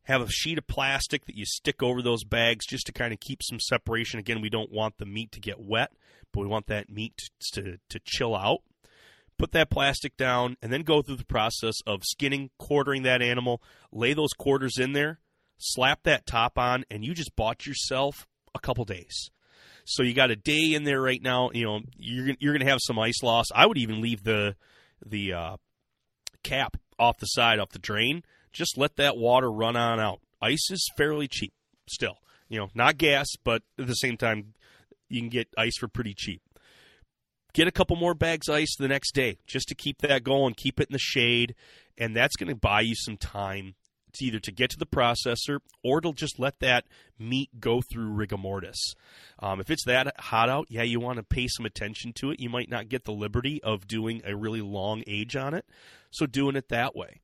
have a sheet of plastic that you stick over those bags just to kind of keep some separation. Again, we don't want the meat to get wet, but we want that meat to, to chill out. Put that plastic down and then go through the process of skinning, quartering that animal, lay those quarters in there, slap that top on, and you just bought yourself a couple days. So you got a day in there right now. You know you're you're going to have some ice loss. I would even leave the the uh, cap off the side, off the drain. Just let that water run on out. Ice is fairly cheap still. You know, not gas, but at the same time, you can get ice for pretty cheap. Get a couple more bags of ice the next day just to keep that going, keep it in the shade, and that's going to buy you some time to either to get to the processor or to just let that meat go through rigor mortis. Um, if it's that hot out, yeah, you want to pay some attention to it. You might not get the liberty of doing a really long age on it, so doing it that way.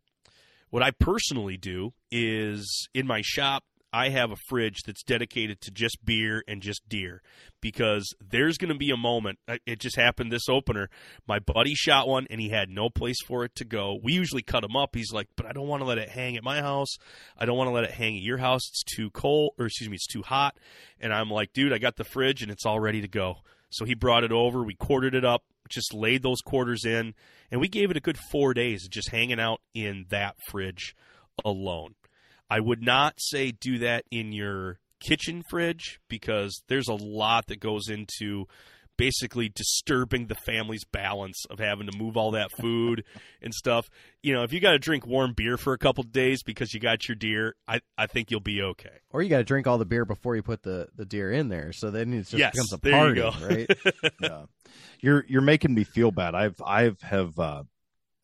What I personally do is in my shop, I have a fridge that's dedicated to just beer and just deer because there's going to be a moment. uh, It just happened this opener. My buddy shot one and he had no place for it to go. We usually cut him up. He's like, but I don't want to let it hang at my house. I don't want to let it hang at your house. It's too cold, or excuse me, it's too hot. And I'm like, dude, I got the fridge and it's all ready to go. So he brought it over. We quartered it up, just laid those quarters in, and we gave it a good four days just hanging out in that fridge alone. I would not say do that in your kitchen fridge because there's a lot that goes into basically disturbing the family's balance of having to move all that food [LAUGHS] and stuff. You know, if you got to drink warm beer for a couple days because you got your deer, I, I think you'll be okay. Or you got to drink all the beer before you put the, the deer in there. So then it just Yes, becomes a you party, go. right? [LAUGHS] yeah. You're you're making me feel bad. I've I've have uh,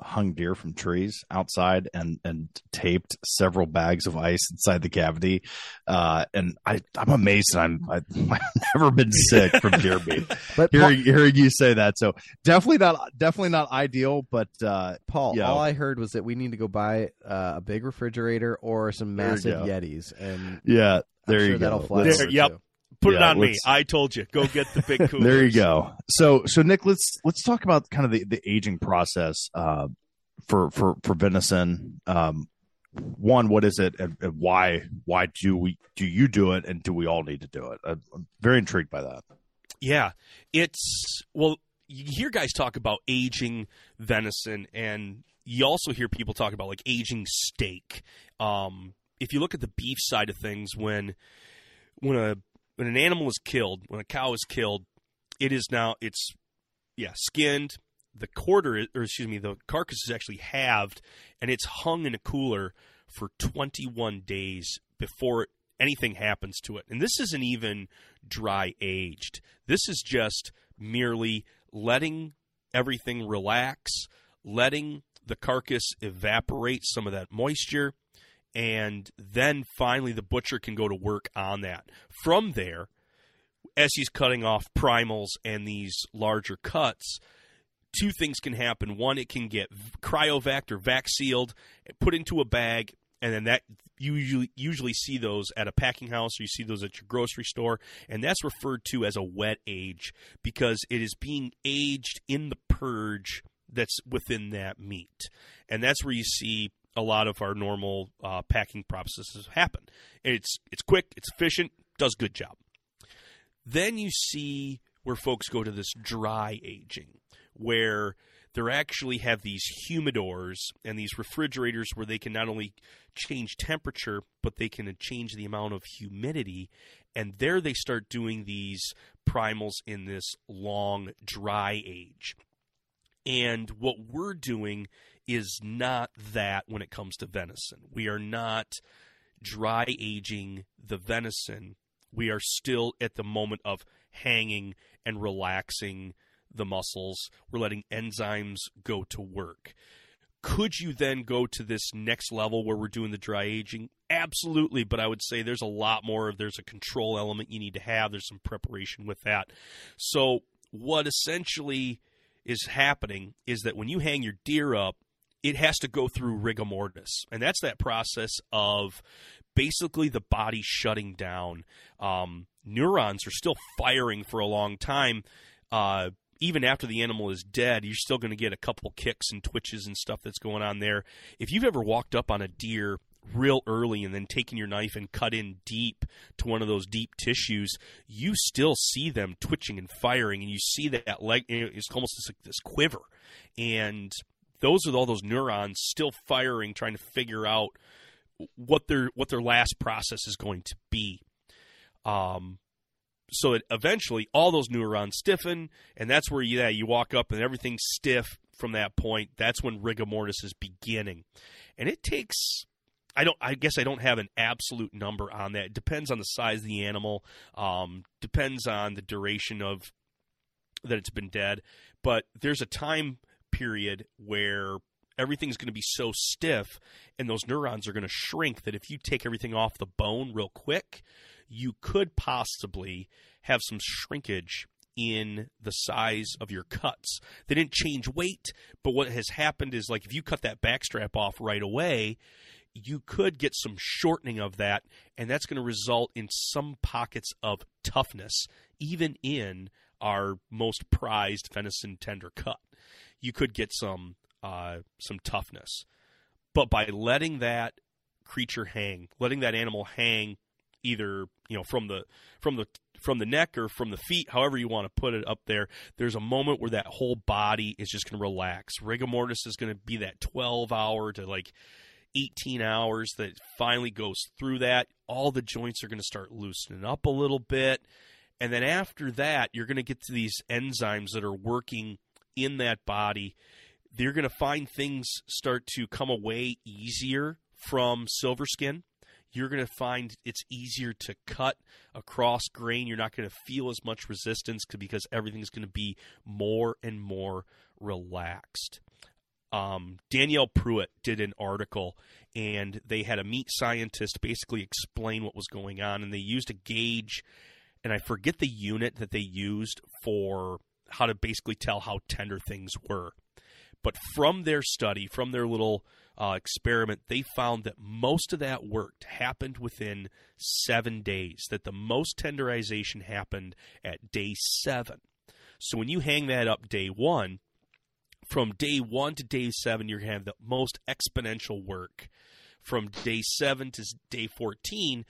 hung deer from trees outside and and taped several bags of ice inside the cavity. Uh, and I I'm amazed I'm I've, [LAUGHS] I've never been sick from deer meat. [LAUGHS] But Paul, hearing hearing you say that, so definitely not definitely not ideal, but uh, Paul Yeah. all I heard was that we need to go buy uh, a big refrigerator or some massive. Yetis, and yeah, I'm there sure you go. that'll fly Let's- Yep. too. Put it on me. I told you. Go get the big [LAUGHS] cooler. there you go. So so Nick, let's let's talk about kind of the, the aging process uh, for for for venison. Um, one, what is it, and, and why why do we do you do it, and do we all need to do it? I'm, I'm very intrigued by that. Yeah, it's well. You hear guys talk about aging venison, and you also hear people talk about like aging steak. Um, if you look at the beef side of things, when when a when an animal is killed, when a cow is killed, it is now it's yeah skinned. The quarter, or excuse me, the carcass is actually halved, and it's hung in a cooler for 21 days before anything happens to it. And this isn't even dry aged. This is just merely letting everything relax, letting the carcass evaporate some of that moisture, and then finally the butcher can go to work on that. From there, as he's cutting off primals and these larger cuts, two things can happen. One, it can get cryovac or vac sealed, put into a bag, and then that you usually usually see those at a packing house or you see those at your grocery store, and that's referred to as a wet age because it is being aged in the purge that's within that meat, and that's where you see a lot of our normal uh, packing processes happen. It's it's quick, it's efficient, does good job. Then you see where folks go to this dry aging, where they actually have these humidors and these refrigerators where they can not only change temperature, but they can change the amount of humidity. And there they start doing these primals in this long dry age. And what we're doing is not that when it comes to venison. We are not dry aging the venison. We are still at the moment of hanging and relaxing the muscles. We're letting enzymes go to work. Could you then go to this next level where we're doing the dry aging? Absolutely, but I would say there's a lot more there's a control element you need to have. There's some preparation with that. So what essentially is happening is that when you hang your deer up, it has to go through rigor mortis, and that's that process of basically the body shutting down. Um, neurons are still firing for a long time. Uh, even after the animal is dead, you're still going to get a couple kicks and twitches and stuff that's going on there. If you've ever walked up on a deer real early and then taken your knife and cut in deep to one of those deep tissues, you still see them twitching and firing, and you see that leg. It's almost like this quiver, and those are all those neurons still firing, trying to figure out what their what their last process is going to be. Um, so it eventually all those neurons stiffen, and that's where yeah, you walk up and everything's stiff from that point. That's when rigor mortis is beginning, and it takes I don't. I guess I don't have an absolute number on that. It depends on the size of the animal. Um, depends on the duration of that it's been dead. But there's a time period where everything's going to be so stiff and those neurons are going to shrink that if you take everything off the bone real quick, you could possibly have some shrinkage in the size of your cuts. They didn't change weight, but what has happened is like if you cut that backstrap off right away, you could get some shortening of that, and that's going to result in some pockets of toughness, even in our most prized venison tender cut. You could get some uh, some toughness, but by letting that creature hang, letting that animal hang, either you know from the from the from the neck or from the feet, however you want to put it up there, there's a moment where that whole body is just going to relax. Rigor mortis is going to be that 12 hour to like 18 hours that finally goes through that. All the joints are going to start loosening up a little bit. And then after that, you're going to get to these enzymes that are working in that body. They're going to find things start to come away easier from silver skin. You're going to find it's easier to cut across grain. You're not going to feel as much resistance because everything's going to be more and more relaxed um, Danielle Prewett did an article, and they had a meat scientist basically explain what was going on, and they used a gauge, and I forget the unit that they used for how to basically tell how tender things were. But from their study, from their little uh, experiment, they found that most of that work happened within seven days, that the most tenderization happened at day seven. So when you hang that up day one, from day one to day seven, you're going to have the most exponential work. From day seven to day 14,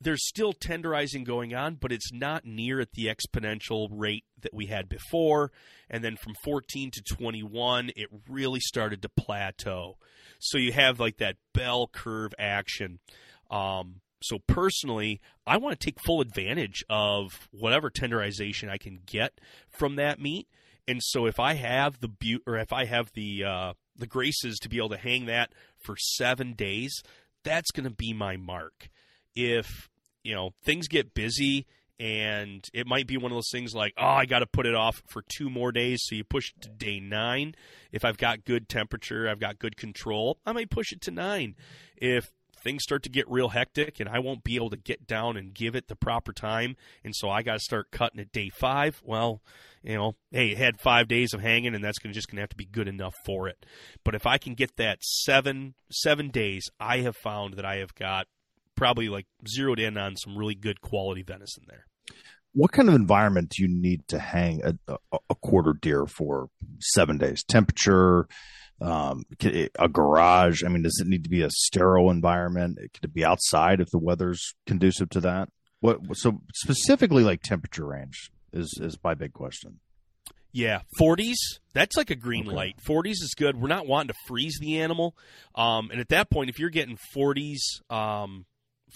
there's still tenderizing going on, but it's not near at the exponential rate that we had before. And then from 14 to 21, it really started to plateau. So you have like that bell curve action. Um, so personally, I want to take full advantage of whatever tenderization I can get from that meat and so if I have the bu- or if I have the uh, the graces to be able to hang that for seven days, that's going to be my mark. If you know things get busy and it might be one of those things like, oh, I got to put it off for two more days, so you push it to day nine. If I've got good temperature, I've got good control, I might push it to nine. If things start to get real hectic and I won't be able to get down and give it the proper time, and so I got to start cutting at day five. Well, you know, hey, it had five days of hanging, and that's gonna, just going to have to be good enough for it. But if I can get that seven seven days, I have found that I have got probably like zeroed in on some really good quality venison there. What kind of environment do you need to hang a, a, quarter deer for seven days? Temperature, um, a garage. I mean, does it need to be a sterile environment? Could it be outside if the weather's conducive to that? What so specifically like temperature range is is my big question. Yeah, 40s. That's like a green okay. light. 40s is good. We're not wanting to freeze the animal, um, and at that point, if you're getting 40s, um,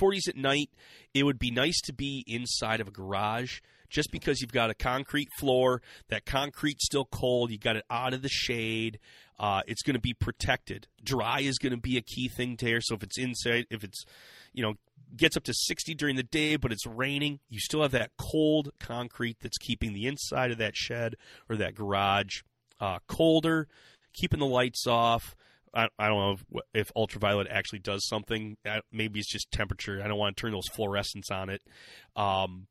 40s at night, it would be nice to be inside of a garage just because you've got a concrete floor, that concrete's still cold, you got it out of the shade. Uh, it's going to be protected. Dry is going to be a key thing there. So if it's inside, if it's, you know, gets up to 60 during the day, but it's raining, you still have that cold concrete that's keeping the inside of that shed or that garage uh, colder, keeping the lights off. I, I don't know if, if, ultraviolet actually does something. Maybe it's just temperature. I don't want to turn those fluorescents on it. Um,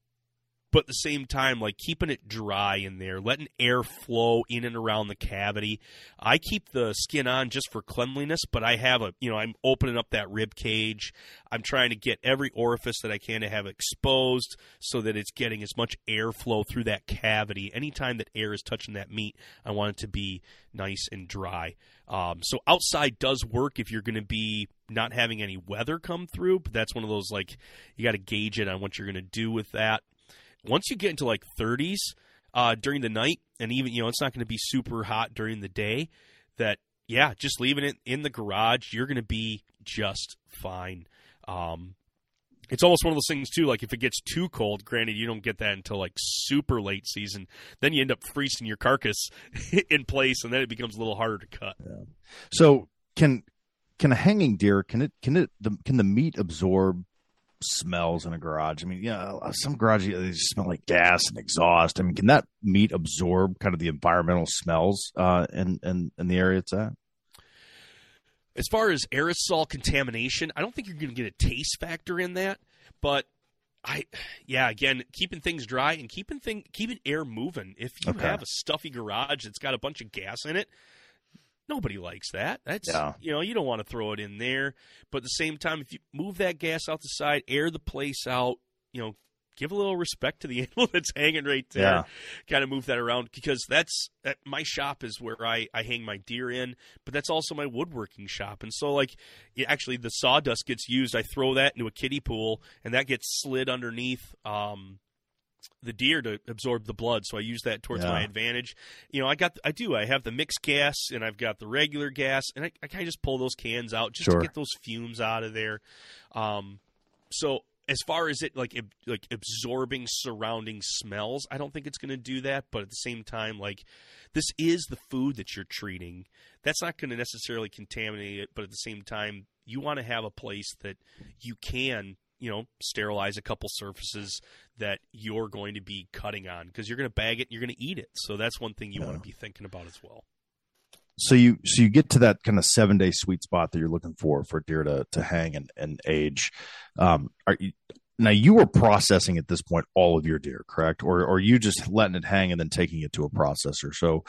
but at the same time, like keeping it dry in there, letting air flow in and around the cavity. I keep the skin on just for cleanliness, but I have a, you know, I'm opening up that rib cage. I'm trying to get every orifice that I can to have exposed so that it's getting as much airflow through that cavity. Anytime that air is touching that meat, I want it to be nice and dry. Um, so outside does work if you're going to be not having any weather come through, but that's one of those like you got to gauge it on what you're going to do with that once you get into like 30s uh, during the night, and even you know it's not going to be super hot during the day, that yeah, just leaving it in the garage, you're going to be just fine. Um, it's almost one of those things too. Like if it gets too cold, granted you don't get that until like super late season, then you end up freezing your carcass [LAUGHS] in place, and then it becomes a little harder to cut. Yeah. So can can a hanging deer can it can it the, can the meat absorb smells in a garage? I mean, yeah, some garages they smell like gas and exhaust. I mean, can that meat absorb kind of the environmental smells uh, in in in the area it's at? As far as aerosol contamination, I don't think you're going to get a taste factor in that, but I, yeah, again, keeping things dry and keeping thing keeping air moving. If you Okay. have a stuffy garage that's got a bunch of gas in it, nobody likes that. That's Yeah. you know you don't want to throw it in there. But at the same time, if you move that gas out the side, air the place out, you know, give a little respect to the [LAUGHS] animal that's hanging right there. Yeah. Kind of move that around because that's that, my shop is where I I hang my deer in, but that's also my woodworking shop. And so like actually the sawdust gets used. I throw that into a kiddie pool, and that gets slid underneath. Um, the deer to absorb the blood, so I use that towards Yeah. my advantage. You know, I got, I do, I have the mixed gas and I've got the regular gas, and I, I kind of just pull those cans out just Sure. to get those fumes out of there. Um, so as far as it like ab- like absorbing surrounding smells, I don't think it's going to do that. But at the same time, like this is the food that you're treating. That's not going to necessarily contaminate it, but at the same time, you want to have a place that you can, you know, sterilize a couple surfaces that you're going to be cutting on because you're going to bag it, and you're going to eat it. So that's one thing you Yeah. want to be thinking about as well. So you so you get to that kind of seven day sweet spot that you're looking for for deer to to hang and, and age. Um, are you now you were processing at this point all of your deer, correct? Or or are you just letting it hang and then taking it to a processor? So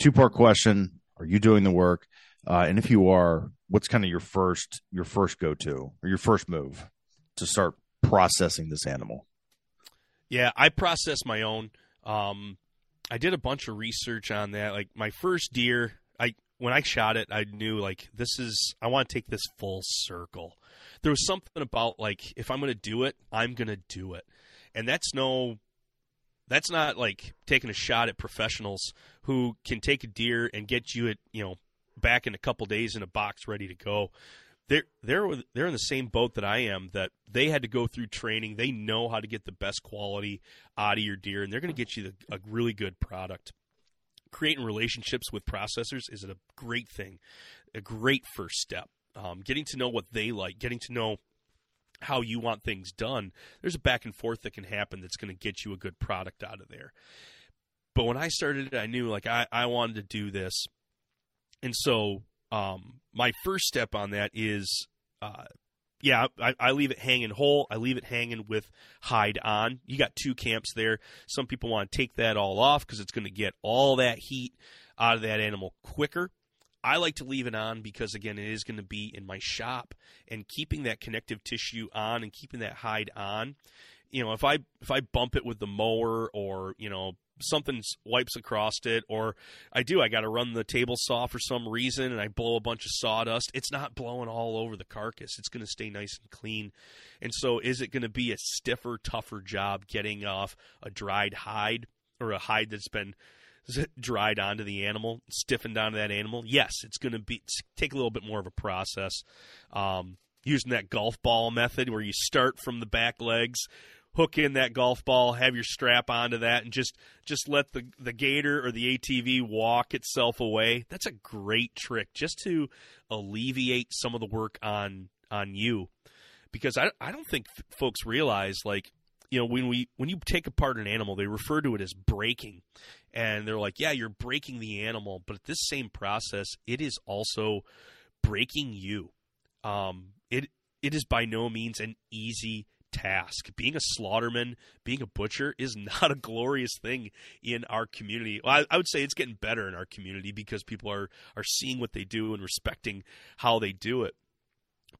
two part question: Are you doing the work? Uh, and if you are, what's kind of your first your first go to or your first move to start processing this animal? Yeah, I process my own. Um, I did a bunch of research on that. Like my first deer, I when I shot it, I knew like this is I want to take this full circle. There was something about like if I'm going to do it, I'm going to do it, and that's no. That's not like taking a shot at professionals who can take a deer and get you at you know back in a couple days in a box ready to go they're they're they're in the same boat that I am. That they had to go through training. They know how to get the best quality out of your deer, and they're going to get you the, a really good product. Creating relationships with processors is a great thing, a great first step. Um, getting to know what they like, getting to know how you want things done. There's a back and forth that can happen that's going to get you a good product out of there. But when I started, I knew like I, I wanted to do this, and so um, my first step on that is, uh, yeah, I, I leave it hanging whole. I leave it hanging with hide on. You got two camps there. Some people want to take that all off because it's going to get all that heat out of that animal quicker. I like to leave it on because again, it is going to be in my shop, and keeping that connective tissue on and keeping that hide on. You know, if I if I bump it with the mower or you know something wipes across it, or I do, I got to run the table saw for some reason, and I blow a bunch of sawdust. It's not blowing all over the carcass. It's going to stay nice and clean. And so, is it going to be a stiffer, tougher job getting off a dried hide or a hide that's been dried onto the animal, stiffened onto that animal? Yes, it's going to be take a little bit more of a process. Um, using that golf ball method, where you start from the back legs, hook in that golf ball, have your strap onto that, and just just let the the gator or the ATV walk itself away. That's a great trick, just to alleviate some of the work on on you, because I I don't think folks realize like you know when we when you take apart an animal, they refer to it as breaking, and they're like, yeah, you're breaking the animal, but this same process, it is also breaking you. Um, it it is by no means an easy task. Being a slaughterman, being a butcher is [LAUGHS] not a glorious thing in our community. Well, I, I would say it's getting better in our community because people are are seeing what they do and respecting how they do it.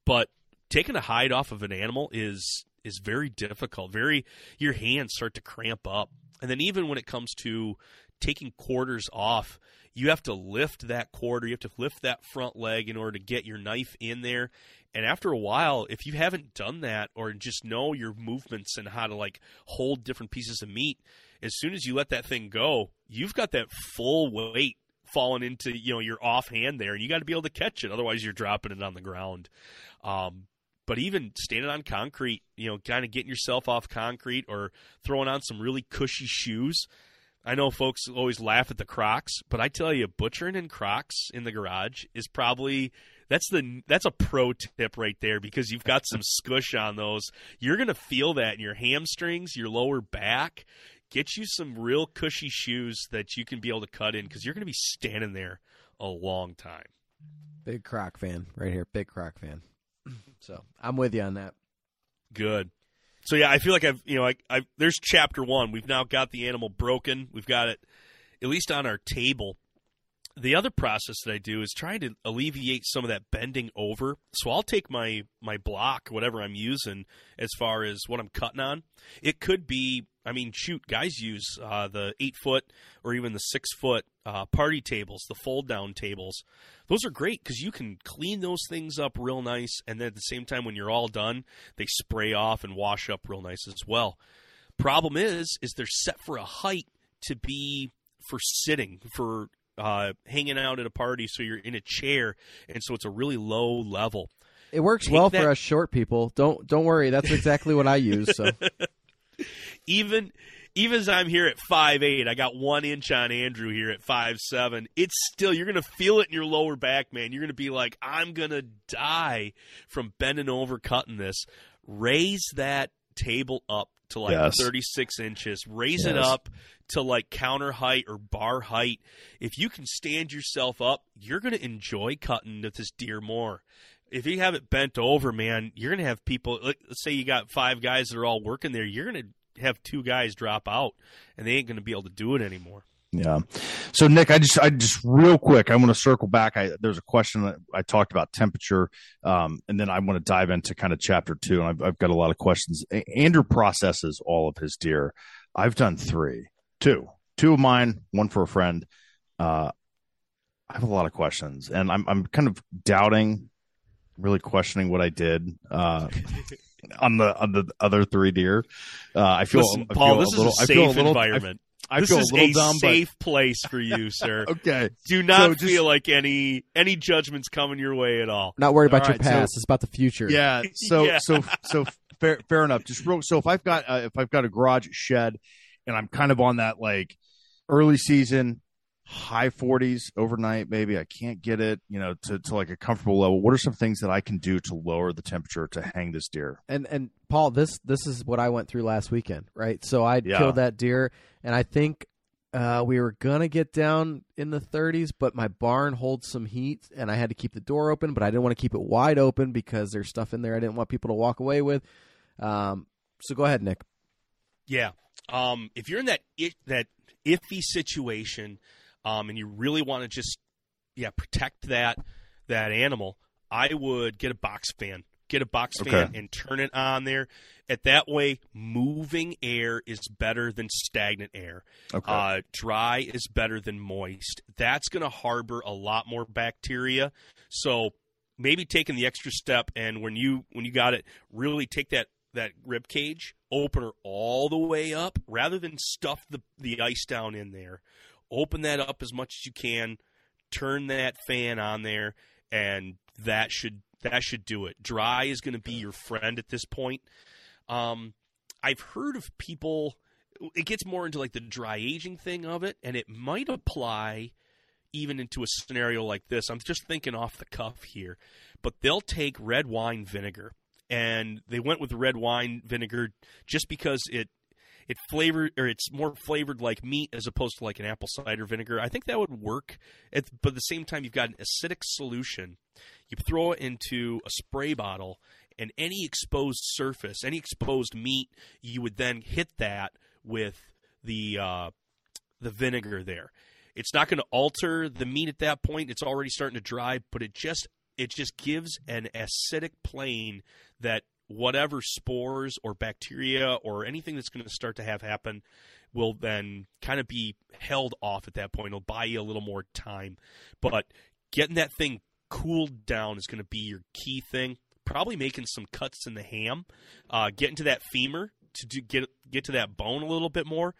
But taking a hide off of an animal is is very difficult. Very your hands start to cramp up. And then even when it comes to taking quarters off, you have to lift that quarter, you have to lift that front leg in order to get your knife in there. And after a while, if you haven't done that or just know your movements and how to like hold different pieces of meat, as soon as you let that thing go, you've got that full weight falling into you know your offhand there, and you got to be able to catch it. Otherwise, you're dropping it on the ground. Um, but even standing on concrete, you know, kind of getting yourself off concrete or throwing on some really cushy shoes. I know folks always laugh at the Crocs, but I tell you, butchering in Crocs in the garage is probably That's the that's a pro tip right there because you've got some [LAUGHS] squish on those. You're gonna feel that in your hamstrings, your lower back. Get you some real cushy shoes that you can be able to cut in because you're gonna be standing there a long time. Big Croc fan right here. Big Croc fan. [CLEARS THROAT] So I'm with you on that. Good. So yeah, I feel like I've you know I, I there's chapter one. We've now got the animal broken. We've got it at least on our table. The other process that I do is try to alleviate some of that bending over. So I'll take my my block, whatever I'm using, as far as what I'm cutting on. It could be, I mean, shoot, guys use uh, the eight foot or even the six foot uh, party tables, the fold down tables. Those are great because you can clean those things up real nice, and then at the same time, when you're all done, they spray off and wash up real nice as well. Problem is, is they're set for a height to be for sitting for uh, hanging out at a party, so you're in a chair, and so it's a really low level. It works Take well that- for us short people. Don't don't worry. That's exactly what I use. So [LAUGHS] [LAUGHS] even even as I'm here at five eight, I got one inch on Andrew here at five seven. It's still you're gonna feel it in your lower back, man. You're gonna be like, I'm gonna die from bending over cutting this. Raise that table up to like Yes. 36 inches. Raise it up to like counter height or bar height. If you can stand yourself up, you're gonna enjoy cutting this deer more. If you have it bent over, man, you're gonna have people. Let's say you got five guys that are all working there. You're gonna have two guys drop out, and they ain't gonna be able to do it anymore. Yeah. So Nick, I just I just real quick, I want to circle back. I there's a question that I talked about temperature, um, and then I want to dive into kind of chapter two, and I've, I've got a lot of questions. Andrew processes all of his deer. I've done three, two, two of mine, one for a friend. Uh, I have a lot of questions, and I'm I'm kind of doubting, really questioning what I did. Uh, on the on the other three deer, uh, I feel Listen, I Paul, feel this a little, is a I safe feel a little, I- environment. I, this feel is a little a dumb, safe place for you, [LAUGHS] sir. okay. Do not So just- feel like any any judgments coming your way at all. not worried about All your right, so- past. it's about the future. Yeah. [LAUGHS] So Yeah. so so fair fair enough. Just real. So if I've got uh, if I've got a garage shed, and I'm kind of on that like early season high 40s overnight maybe i can't get it you know to, to like a comfortable level what are some things that i can do to lower the temperature to hang this deer and and Paul, this this is what I went through last weekend, right? So I Yeah. killed that deer, and I think uh, we were gonna get down in the 30s, but my barn holds some heat, and I had to keep the door open, but I didn't want to keep it wide open because there's stuff in there I didn't want people to walk away with. Um, so go ahead, Nick. Yeah. Um, if you're in that i- that iffy situation, um, and you really want to just yeah protect that that animal, I would get a box fan. Get a box Okay. fan and turn it on there. At that way, moving air is better than stagnant air. okay Uh, dry is better than moist. That's going to harbor a lot more bacteria. So maybe taking the extra step and when you when you got it, really take that that rib cage opener all the way up rather than stuff the the ice down in there. Open that up as much as you can. Turn that fan on there, and that should that should do it. Dry is going to be your friend at this point. Um, I've heard of people. It gets more into like the dry aging thing of it, and it might apply even into a scenario like this. I'm just thinking off the cuff here, but they'll take red wine vinegar, and they went with red wine vinegar just because it it flavored or it's more flavored like meat as opposed to like an apple cider vinegar. I think that would work. But at the same time, you've got an acidic solution. You throw it into a spray bottle, and any exposed surface, any exposed meat, you would then hit that with the uh, the vinegar there. It's not going to alter the meat at that point. It's already starting to dry, but it just it just gives an acidic plane that whatever spores or bacteria or anything that's going to start to have happen will then kind of be held off at that point. It'll buy you a little more time, but getting that thing cooled down is going to be your key thing. Probably making some cuts in the ham, uh, getting to that femur to do, get get to that bone a little bit more.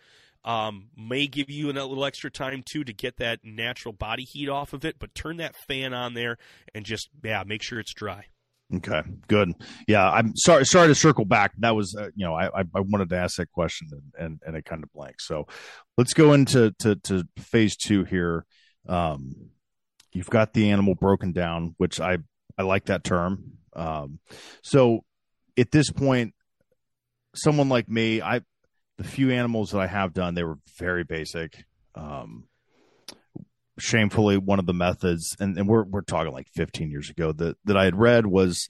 Um, may give you a little extra time too to get that natural body heat off of it, but turn that fan on there and just yeah, make sure it's dry. Okay, good. Yeah, I'm sorry. Sorry to circle back. That was, uh, you know, I, I wanted to ask that question and and, and it kind of blank. So let's go into to, to phase two here. Um, you've got the animal broken down, which I I like that term. Um, so at this point, someone like me, I the few animals that I have done, they were very basic. Um, shamefully, one of the methods, and, and we're we're talking like 15 years ago that that I had read was,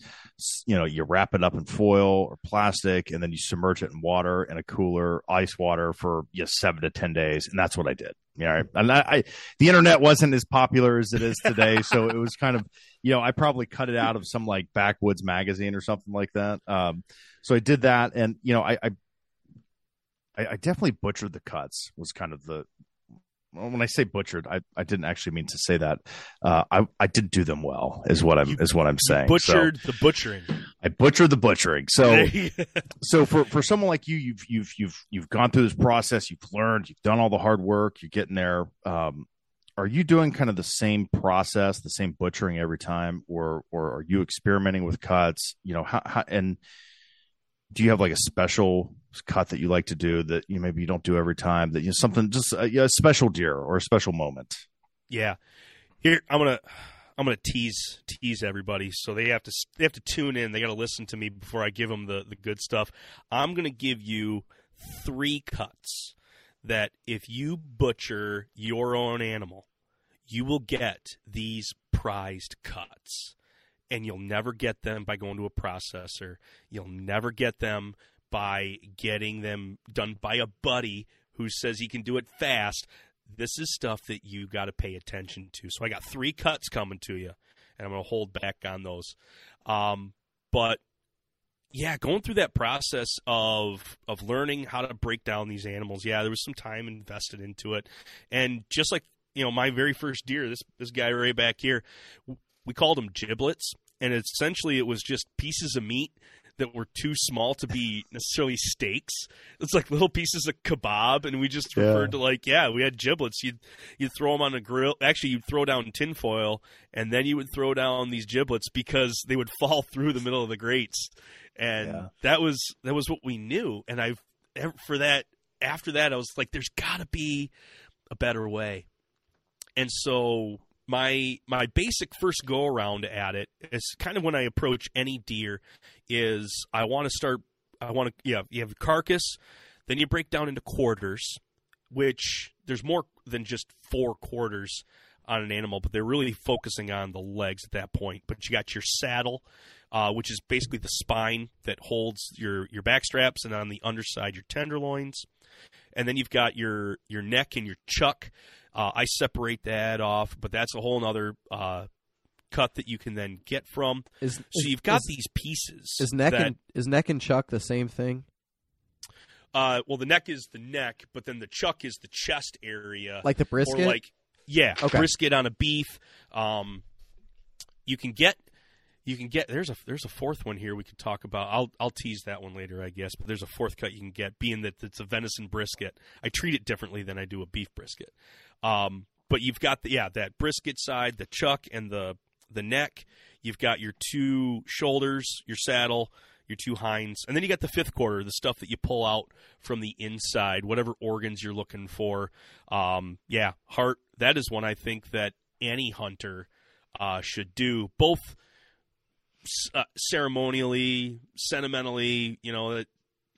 you know, you wrap it up in foil or plastic, and then you submerge it in water in a cooler, ice water for you know, seven to ten days, and that's what I did. Yeah, and I, I the internet wasn't as popular as it is today, so it was kind of, you know, I probably cut it out of some like backwoods magazine or something like that. Um, so I did that, and you know, I, I I, definitely butchered the cuts. Was kind of the when I say butchered, I, I didn't actually mean to say that. Uh, I I did do them well, is what I'm you, is what I'm saying. Butchered so, the butchering. I butchered the butchering. So [LAUGHS] so for for someone like you, you've you've you've you've gone through this process. You've learned. You've done all the hard work. You're getting there. Um, are you doing kind of the same process, the same butchering every time, or or are you experimenting with cuts? You know, how, how and do you have like a special cut that you like to do that you maybe you don't do every time that you know something just a, a special deer or a special moment. Yeah. Here i'm gonna i'm gonna tease tease everybody. So they have to they have to tune in. They got to listen to me before i give them the the good stuff. I'm gonna give you three cuts that if you butcher your own animal you will get these prized cuts. And you'll never get them by going to a processor. You'll never get them by getting them done by a buddy who says he can do it fast. This is stuff that you got to pay attention to. So I got three cuts coming to you, and I'm going to hold back on those. Um, but yeah, going through that process of of learning how to break down these animals. Yeah, there was some time invested into it, and just like you know, my very first deer, this this guy right back here, we called them giblets and essentially it was just pieces of meat that were too small to be necessarily steaks. It's like little pieces of kebab, and we just yeah. referred to like, yeah, we had giblets. You'd you'd throw them on a grill. Actually, you'd throw down tinfoil, and then you would throw down these giblets because they would [LAUGHS] fall through the middle of the grates, and yeah. that was that was what we knew. And I, for that, after that, I was like, there's got to be a better way, and so my my basic first go around at it is kind of when I approach any deer is I want to start I want to yeah you have carcass then you break down into quarters which there's more than just four quarters on an animal but they're really focusing on the legs at that point. But you got your saddle uh, which is basically the spine that holds your your back straps and on the underside your tenderloins. And then you've got your your neck and your chuck uh, I separate that off, but that's a whole other uh, cut that you can then get from. Is, so you've got is, these pieces. Is neck that, and is neck and chuck the same thing? Uh, well, the neck is the neck, but then the chuck is the chest area, like the brisket. like yeah, okay. brisket on a beef. Um, you can get you can get there's a there's a fourth one here we could talk about. I'll I'll tease that one later, I guess. But there's a fourth cut you can get, being that it's a venison brisket. I treat it differently than I do a beef brisket. Um, but you've got the yeah that brisket side, the chuck and the the neck. You've got your two shoulders, your saddle, your two hinds, and then you got the fifth quarter, the stuff that you pull out from the inside, whatever organs you're looking for. Um, yeah, heart. That is one I think that any hunter uh, should do, both uh, ceremonially, sentimentally. You know,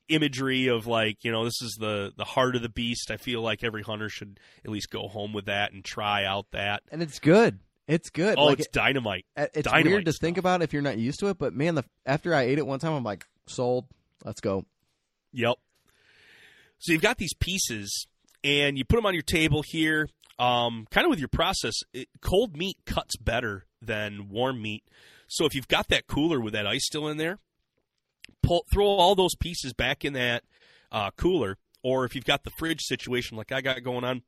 imagery of like you know this is the the heart of the beast. I feel like every hunter should at least go home with that and try out that. And it's good. It's good. Oh like it's dynamite. it's dynamite weird to stuff. think about if you're not used to it but man the after i ate it one time i'm like sold. Let's go. Yep. So you've got these pieces and you put them on your table here um, kind of with your process. It, cold meat cuts better than warm meat so if you've got that cooler with that ice still in there pull, throw all those pieces back in that uh, cooler, or if you've got the fridge situation like I got going on,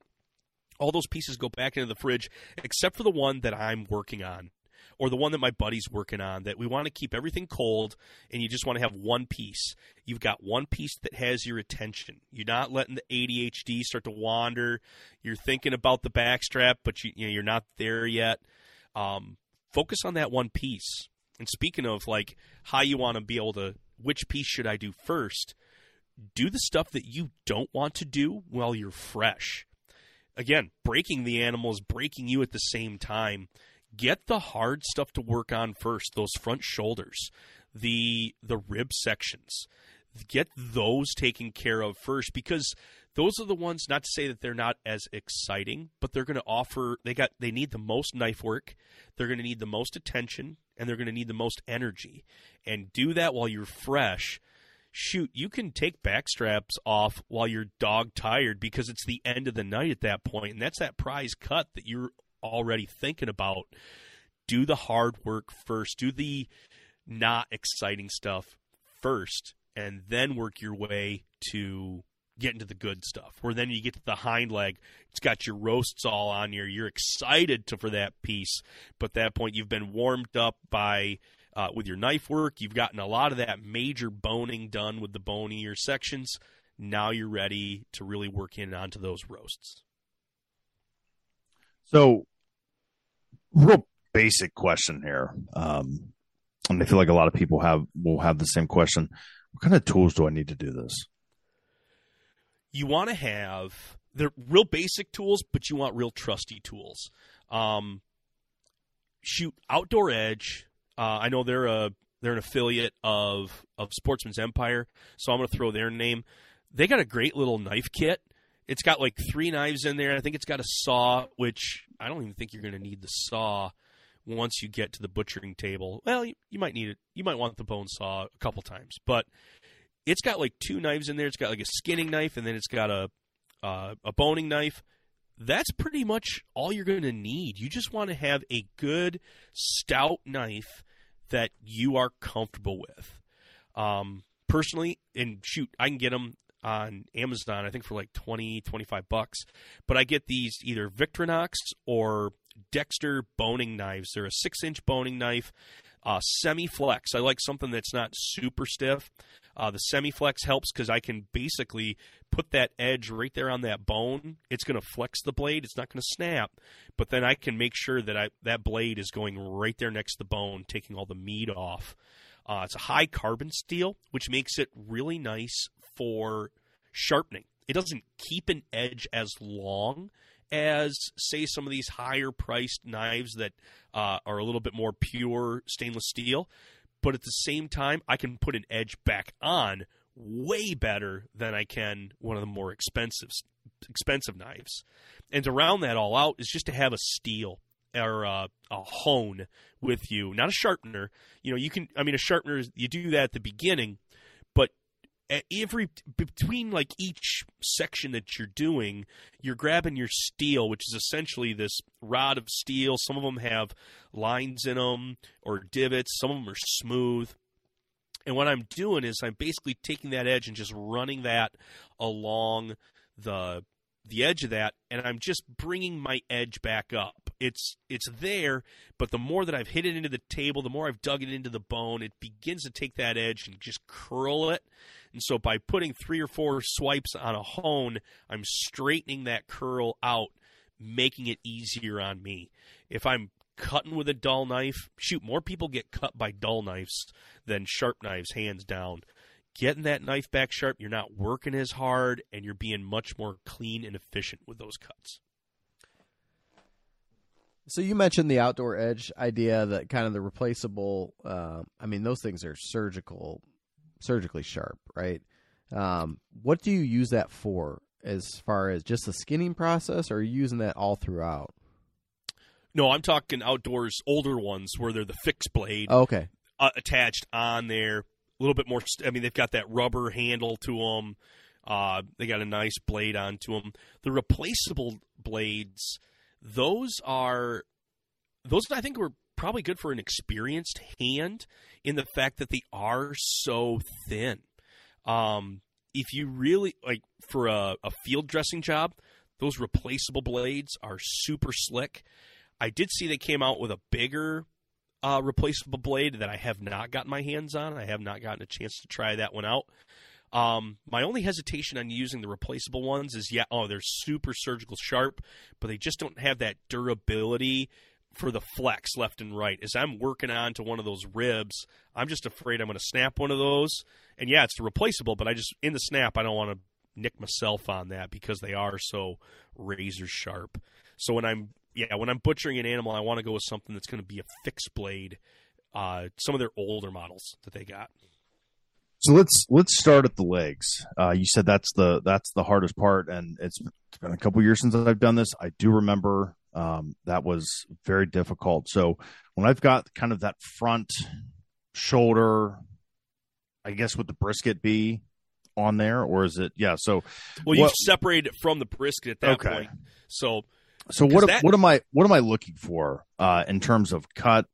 all those pieces go back into the fridge, except for the one that I'm working on or the one that my buddy's working on that we want to keep everything cold and you just want to have one piece. You've got one piece that has your attention. You're not letting the ADHD start to wander. You're thinking about the backstrap, but you, you know, you're not there yet. Um, focus on that one piece. And speaking of like how you want to be able to which piece should I do first? Do the stuff that you don't want to do while you're fresh. Again, breaking the animal is breaking you at the same time. get the hard stuff to work on first. Those front shoulders, the the rib sections, get those taken care of first because those are the ones. Not to say that they're not as exciting, but they're going to offer. They got they need the most knife work. They're going to need the most attention, and they're going to need the most energy. And do that while you're fresh shoot, you can take back straps off while you're dog tired because it's the end of the night at that point, and that's that prize cut that you're already thinking about. Do the hard work first. Do the not exciting stuff first, and then work your way to get into the good stuff. Where then you get to the hind leg, it's got your roasts all on here. You're excited to, for that piece, but at that point you've been warmed up by uh, with your knife work. You've gotten a lot of that major boning done with the bonier sections. Now you're ready to really work in onto those roasts. So, real basic question here, um, and I feel like a lot of people have will have the same question. What kind of tools do I need to do this? You want to have the real basic tools, but you want real trusty tools. Um, shoot, Outdoor Edge uh, I know they're a they're an affiliate of of Sportsman's Empire, so I'm going to throw their name. They got a great little knife kit. It's got like three knives in there. I think it's got a saw, which I don't even think you're going to need the saw once you get to the butchering table. Well, you, you might need it. You might want the bone saw a couple times, but it's got like two knives in there. It's got like a skinning knife, and then it's got a uh, a boning knife. That's pretty much all you're going to need. You just want to have a good stout knife that you are comfortable with. Um, personally, and shoot, I can get them on Amazon, I think for like 20, 25 bucks. But I get these either Victorinox or Dexter boning knives. They're a six inch boning knife, uh, semi flex. I like something that's not super stiff. Uh, the semi flex helps because I can basically put that edge right there on that bone. It's going to flex the blade. It's not going to snap, but then I can make sure that I that blade is going right there next to the bone, taking all the meat off. Uh, it's a high carbon steel, which makes it really nice for sharpening. It doesn't keep an edge as long as, say, some of these higher priced knives that uh, are a little bit more pure stainless steel but at the same time, I can put an edge back on way better than I can one of the more expensive expensive knives. And to round that all out is just to have a steel or a, a hone with you, not a sharpener. You know, you can. I mean, a sharpener is you do that at the beginning, every between like each section that you're doing you're grabbing your steel which is essentially this rod of steel. Some of them have lines in them or divots. Some of them are smooth. And what i'm doing is i'm basically taking that edge and just running that along the the edge of that and i'm just bringing my edge back up. It's it's there but the more that i've hit it into the table the more i've dug it into the bone it begins to take that edge and just curl it and so by putting three or four swipes on a hone, I'm straightening that curl out, making it easier on me. If I'm cutting with a dull knife, shoot, more people get cut by dull knives than sharp knives, hands down. Getting that knife back sharp, you're not working as hard, and you're being much more clean and efficient with those cuts. So you mentioned the outdoor edge idea, that kind of the replaceable. Uh, I mean, those things are surgical surgically sharp, right? Um, what do you use that for as far as just the skinning process, or are you using that all throughout? No, I'm talking outdoors, older ones where they're the fixed blade. Oh, okay. Uh, attached on there, a little bit more. I mean, they've got that rubber handle to them. Uh, they got a nice blade onto them. The replaceable blades, those are those I think were probably good for an experienced hand in the fact that they are so thin. Um, if you really like for a, a field dressing job, those replaceable blades are super slick. I did see they came out with a bigger uh, replaceable blade that I have not gotten my hands on. I have not gotten a chance to try that one out. Um, my only hesitation on using the replaceable ones is yeah, oh, they're super surgical sharp, but they just don't have that durability for the flex left and right. As I'm working on to one of those ribs, I'm just afraid I'm going to snap one of those. And yeah, it's replaceable, but I just in the snap I don't want to nick myself on that because they are so razor sharp. So when I'm yeah, when I'm butchering an animal, I want to go with something that's going to be a fixed blade. Uh, some of their older models that they got. So let's let's start at the legs. Uh, you said that's the that's the hardest part, and it's been a couple years since I've done this. I do remember um, that was very difficult. So when I've got kind of that front shoulder, I guess would the brisket be on there, or is it? Yeah. So well, you've separated it from the brisket at that Okay. point. So so what that- what am I what am I looking for uh, in terms of cut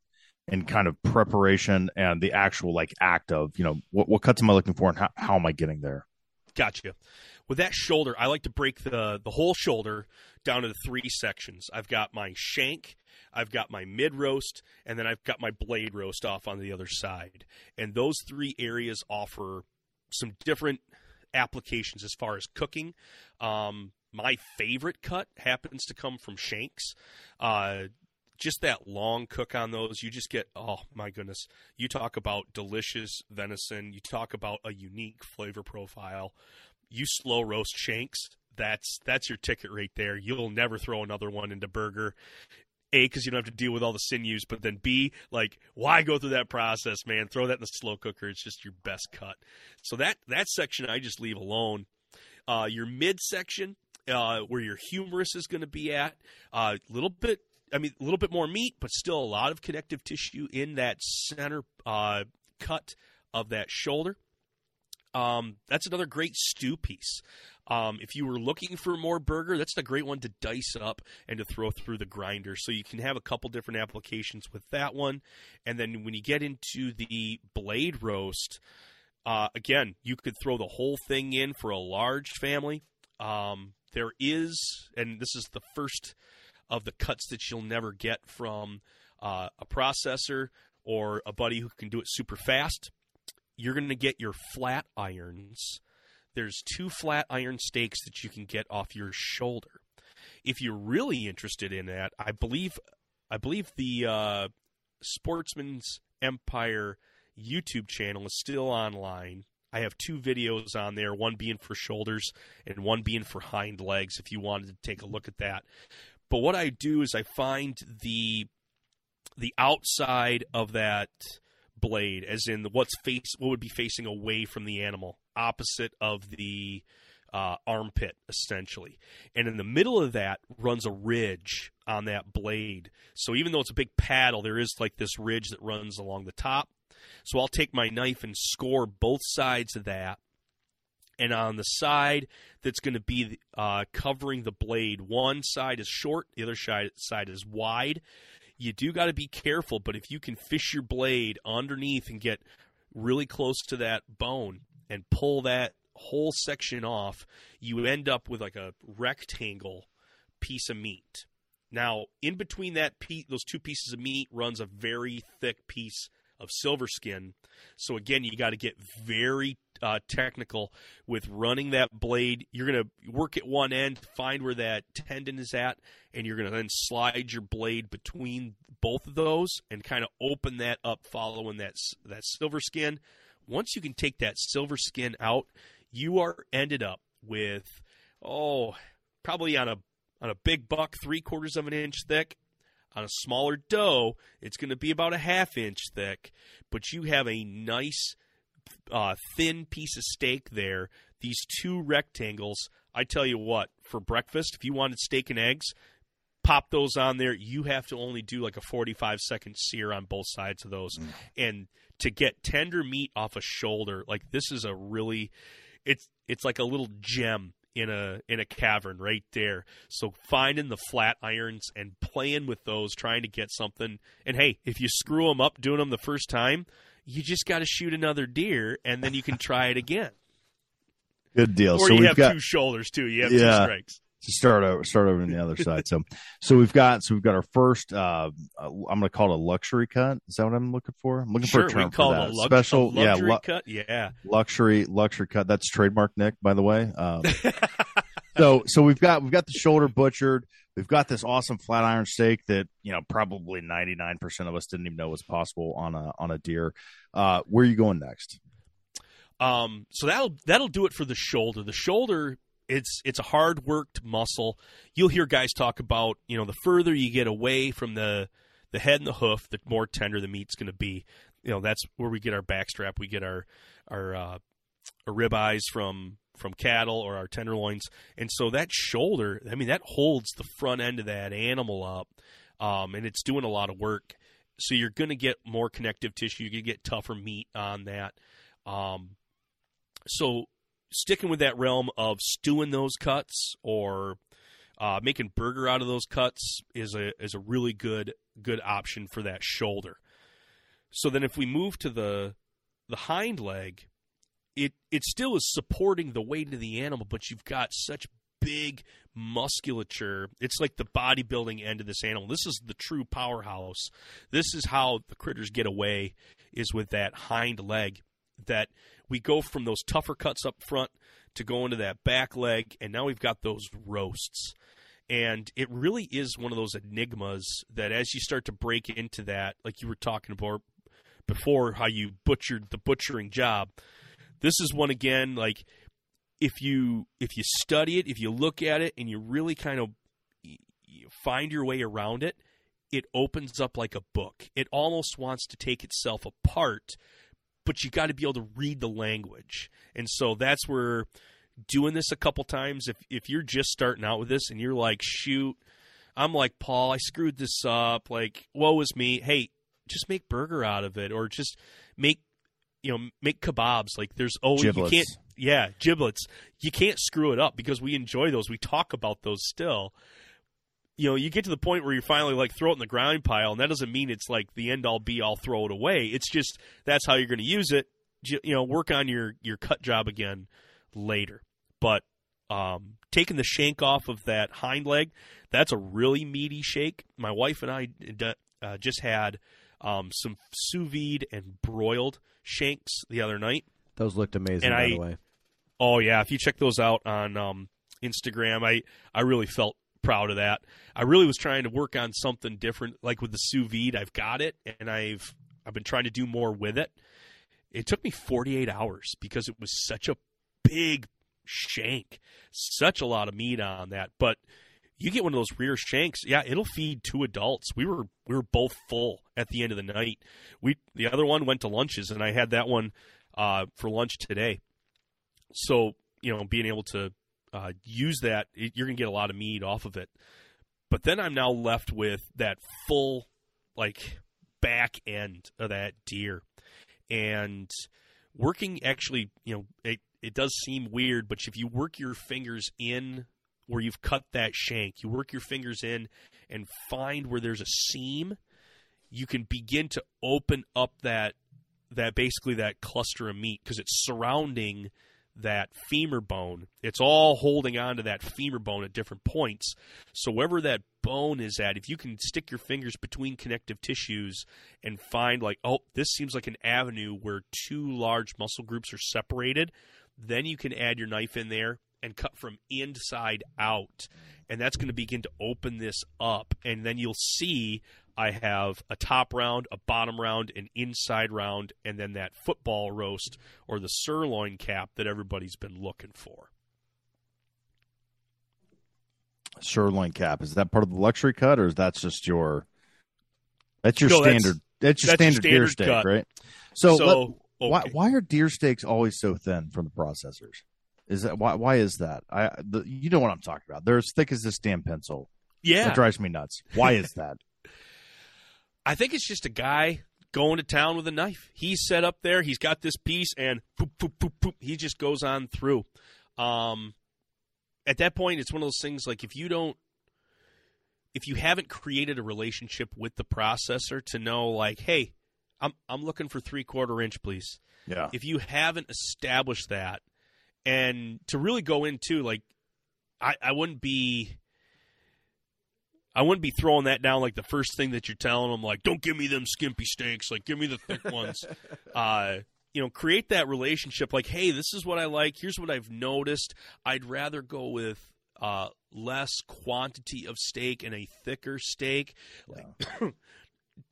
and kind of preparation and the actual like act of you know what what cuts am I looking for and how, how am I getting there? Gotcha. With that shoulder, I like to break the the whole shoulder down into three sections. I've got my shank, I've got my mid roast, and then I've got my blade roast off on the other side. And those three areas offer some different applications as far as cooking. Um, my favorite cut happens to come from shanks. Uh, just that long cook on those, you just get oh my goodness. You talk about delicious venison. You talk about a unique flavor profile. You slow roast shanks. That's that's your ticket right there. You'll never throw another one into burger. A, because you don't have to deal with all the sinews, but then B, like, why go through that process, man? Throw that in the slow cooker. It's just your best cut. So that that section I just leave alone. Uh, your mid section, uh, where your humerus is going to be at, a uh, little bit. I mean, a little bit more meat, but still a lot of connective tissue in that center uh, cut of that shoulder. Um, that's another great stew piece. Um, if you were looking for more burger, that's a great one to dice up and to throw through the grinder. So you can have a couple different applications with that one. And then when you get into the blade roast, uh, again, you could throw the whole thing in for a large family. Um, there is, and this is the first of the cuts that you'll never get from uh, a processor or a buddy who can do it super fast. You're going to get your flat irons. There's two flat iron steaks that you can get off your shoulder. If you're really interested in that, I believe, I believe the uh, Sportsman's Empire YouTube channel is still online. I have two videos on there, one being for shoulders and one being for hind legs if you wanted to take a look at that. But what I do is I find the the outside of that blade as in what's face what would be facing away from the animal, opposite of the uh, armpit essentially. And in the middle of that runs a ridge on that blade. So even though it's a big paddle, there is like this ridge that runs along the top. So I'll take my knife and score both sides of that. And on the side that's going to be uh, covering the blade, one side is short, the other side, side is wide. You do got to be careful, but if you can fish your blade underneath and get really close to that bone and pull that whole section off, you end up with like a rectangle piece of meat. Now, in between that pe- those two pieces of meat runs a very thick piece of silver skin. So again, you got to get very uh, technical with running that blade. You're going to work at one end, find where that tendon is at, and you're going to then slide your blade between both of those and kind of open that up, following that that silver skin. Once you can take that silver skin out, you are ended up with oh, probably on a on a big buck, three quarters of an inch thick. On a smaller doe, it's going to be about a half inch thick, but you have a nice uh, thin piece of steak there. These two rectangles. I tell you what, for breakfast, if you wanted steak and eggs, pop those on there. You have to only do like a 45 second sear on both sides of those. And to get tender meat off a shoulder, like this is a really it's it's like a little gem in a in a cavern right there. So finding the flat irons and playing with those, trying to get something. And hey, if you screw them up doing them the first time, you just got to shoot another deer, and then you can try it again. [LAUGHS] Good deal. Or so you have got two shoulders too. You have Yeah. two strikes. To start over start over on the other side. So so we've got so we've got our first uh I'm gonna call it a luxury cut. Is that what I'm looking for? I'm looking Sure, for a term we call for it that. a lux- special a yeah luxury lu- cut. Yeah, luxury luxury cut. That's trademark Nick, by the way. Um, so so we've got we've got the shoulder butchered. We've got this awesome flat iron steak that you know probably 99 percent of us didn't even know was possible on a on a deer. Uh, where are you going next? Um, so that'll that'll do it for the shoulder. The shoulder it's it's a hard worked muscle. You'll hear guys talk about you know the further you get away from the the head and the hoof, the more tender the meat's going to be. You know that's where we get our backstrap, we get our our, uh, our rib eyes from from cattle or our tenderloins, and so that shoulder, I mean, that holds the front end of that animal up, um, and it's doing a lot of work. So you're going to get more connective tissue. You're going to get tougher meat on that. Um, so sticking with that realm of stewing those cuts or uh, making burger out of those cuts is a is a really good good option for that shoulder. So then, if we move to the the hind leg, it it still is supporting the weight of the animal, but you've got such big musculature. It's like the bodybuilding end of this animal. This is the true powerhouse. This is how the critters get away is with that hind leg that we go from those tougher cuts up front to go into that back leg and now we've got those roasts. And it really is one of those enigmas that as you start to break into that, like you were talking about before, how you butchered the butchering job. This is one again, like if you if you study it, if you look at it, and you really kind of find your way around it, it opens up like a book. It almost wants to take itself apart, but you got to be able to read the language. And so that's where doing this a couple times. If if you're just starting out with this and you're like, shoot, I'm like Paul, I screwed this up. Like, woe is me. Hey, just make burger out of it, or just make you know make kebabs. Like, there's oh Giblets. you can't yeah giblets. You can't screw it up because we enjoy those. We talk about those still. You know, you get to the point where you finally like throw it in the ground pile, and that doesn't mean it's like the end all be all. Throw it away. It's just that's how you're going to use it. You you know, work on your your cut job again later. But um, taking the shank off of that hind leg, that's a really meaty shake. My wife and I uh, just had um, some sous vide and broiled shanks the other night. Those looked amazing, And by I- the way. Oh yeah, if you check those out on um, Instagram, I I really felt proud of that. I really was trying to work on something different, like with the sous vide. I've got it, and I've I've been trying to do more with it. It took me 48 hours because it was such a big shank, such a lot of meat on that. But you get one of those rear shanks, yeah, it'll feed two adults. We were we were both full at the end of the night. We the other one went to lunches, and I had that one uh, for lunch today. So you know, being able to uh, use that, it, you're gonna get a lot of meat off of it. But then I'm now left with that full, like back end of that deer, and working actually, you know, it it does seem weird, but if you work your fingers in where you've cut that shank, you work your fingers in and find where there's a seam, you can begin to open up that that basically that cluster of meat because it's surrounding that femur bone. It's all holding on to that femur bone at different points. So wherever that bone is at, if you can stick your fingers between connective tissues and find like, oh, this seems like an avenue where two large muscle groups are separated, then you can add your knife in there and cut from inside out. And that's going to begin to open this up. And then you'll see I have a top round, a bottom round, an inside round, and then that football roast or the sirloin cap that everybody's been looking for. Sirloin cap is that part of the luxury cut, or is that just your? That's your No, standard. That's, your that's your standard, deer steak, cut. right? So, So, let- why okay. why are deer steaks always so thin from the processors? Is that why? Why is that? I the, you know what I'm talking about. They're as thick as this damn pencil. Yeah. That drives me nuts. Why is that? [LAUGHS] I think it's just a guy going to town with a knife. He's set up there. He's got this piece, and poop, poop, poop, poop. He just goes on through. Um, at that point, it's one of those things like if you don't, if you haven't created a relationship with the processor to know, like, hey, I'm I'm looking for three quarter inch, please. Yeah. If you haven't established that, and to really go into like, I I wouldn't be. I wouldn't be throwing that down like the first thing that you're telling them, like, don't give me them skimpy steaks, like, give me the thick [LAUGHS] ones. uh, you know, create that relationship like, hey, this is what I like. Here's what I've noticed. I'd rather go with uh, less quantity of steak and a thicker steak. Like, [COUGHS]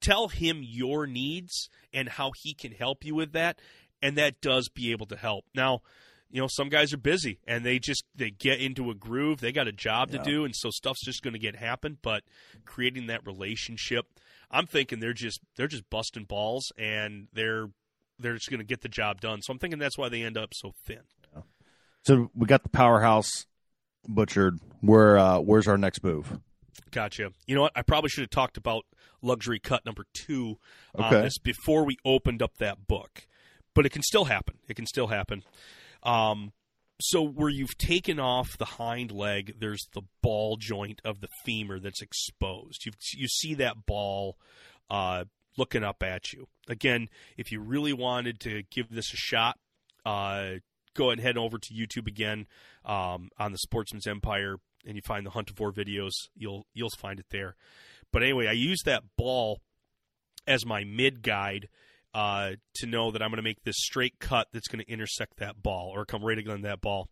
tell him your needs and how he can help you with that. And that does be able to help. Now, you know, some guys are busy and they just they get into a groove. They got a job Yeah. to do, and so stuff's just going to get happen. But creating that relationship, I'm thinking they're just they're just busting balls and they're they're just going to get the job done. So I'm thinking that's why they end up so thin. So we got the powerhouse butchered. Where uh, where's our next move? Gotcha. You know what? I probably should have talked about luxury cut number two on Okay. this before we opened up that book, but it can still happen. It can still happen. Um, so where you've taken off the hind leg, there's the ball joint of the femur that's exposed. You you see that ball uh, looking up at you. Again, if you really wanted to give this a shot, uh, go ahead and head over to YouTube again um, on the Sportsman's Empire, and you find the Hunt of War videos. You'll you'll find it there. But anyway, I use that ball as my mid guide uh, to know that I'm going to make this straight cut that's going to intersect that ball or come right against that ball.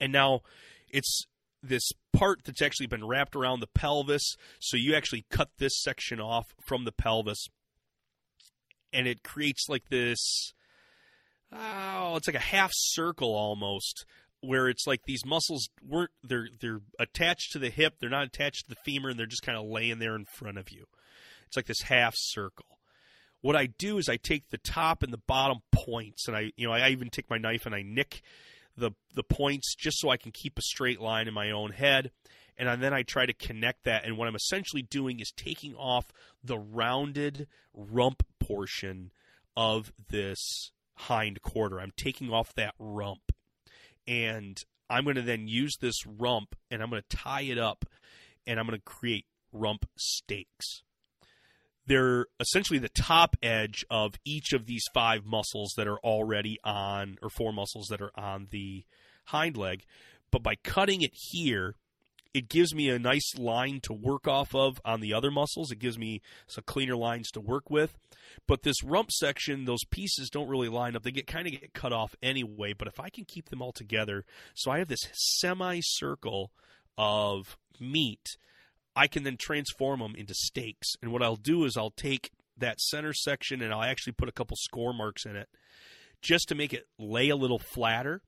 And now it's this part that's actually been wrapped around the pelvis. So you actually cut this section off from the pelvis, and it creates like this. Oh, it's like a half circle almost, where it's like these muscles weren't they're they're attached to the hip, they're not attached to the femur, and they're just kind of laying there in front of you. It's like this half circle. What I do is I take the top and the bottom points, and I you know I even take my knife and I nick the the points just so I can keep a straight line in my own head. And then I try to connect that. And what I'm essentially doing is taking off the rounded rump portion of this hind quarter. I'm taking off that rump. And I'm going to then use this rump and I'm going to tie it up and I'm going to create rump steaks. They're essentially the top edge of each of these five muscles that are already on, or four muscles that are on the hind leg. But by cutting it here, it gives me a nice line to work off of on the other muscles. It gives me some cleaner lines to work with. But this rump section, those pieces don't really line up. They get kind of get cut off anyway. But if I can keep them all together, so I have this semicircle of meat, I can then transform them into steaks. And what I'll do is I'll take that center section and I'll actually put a couple score marks in it just to make it lay a little flatter.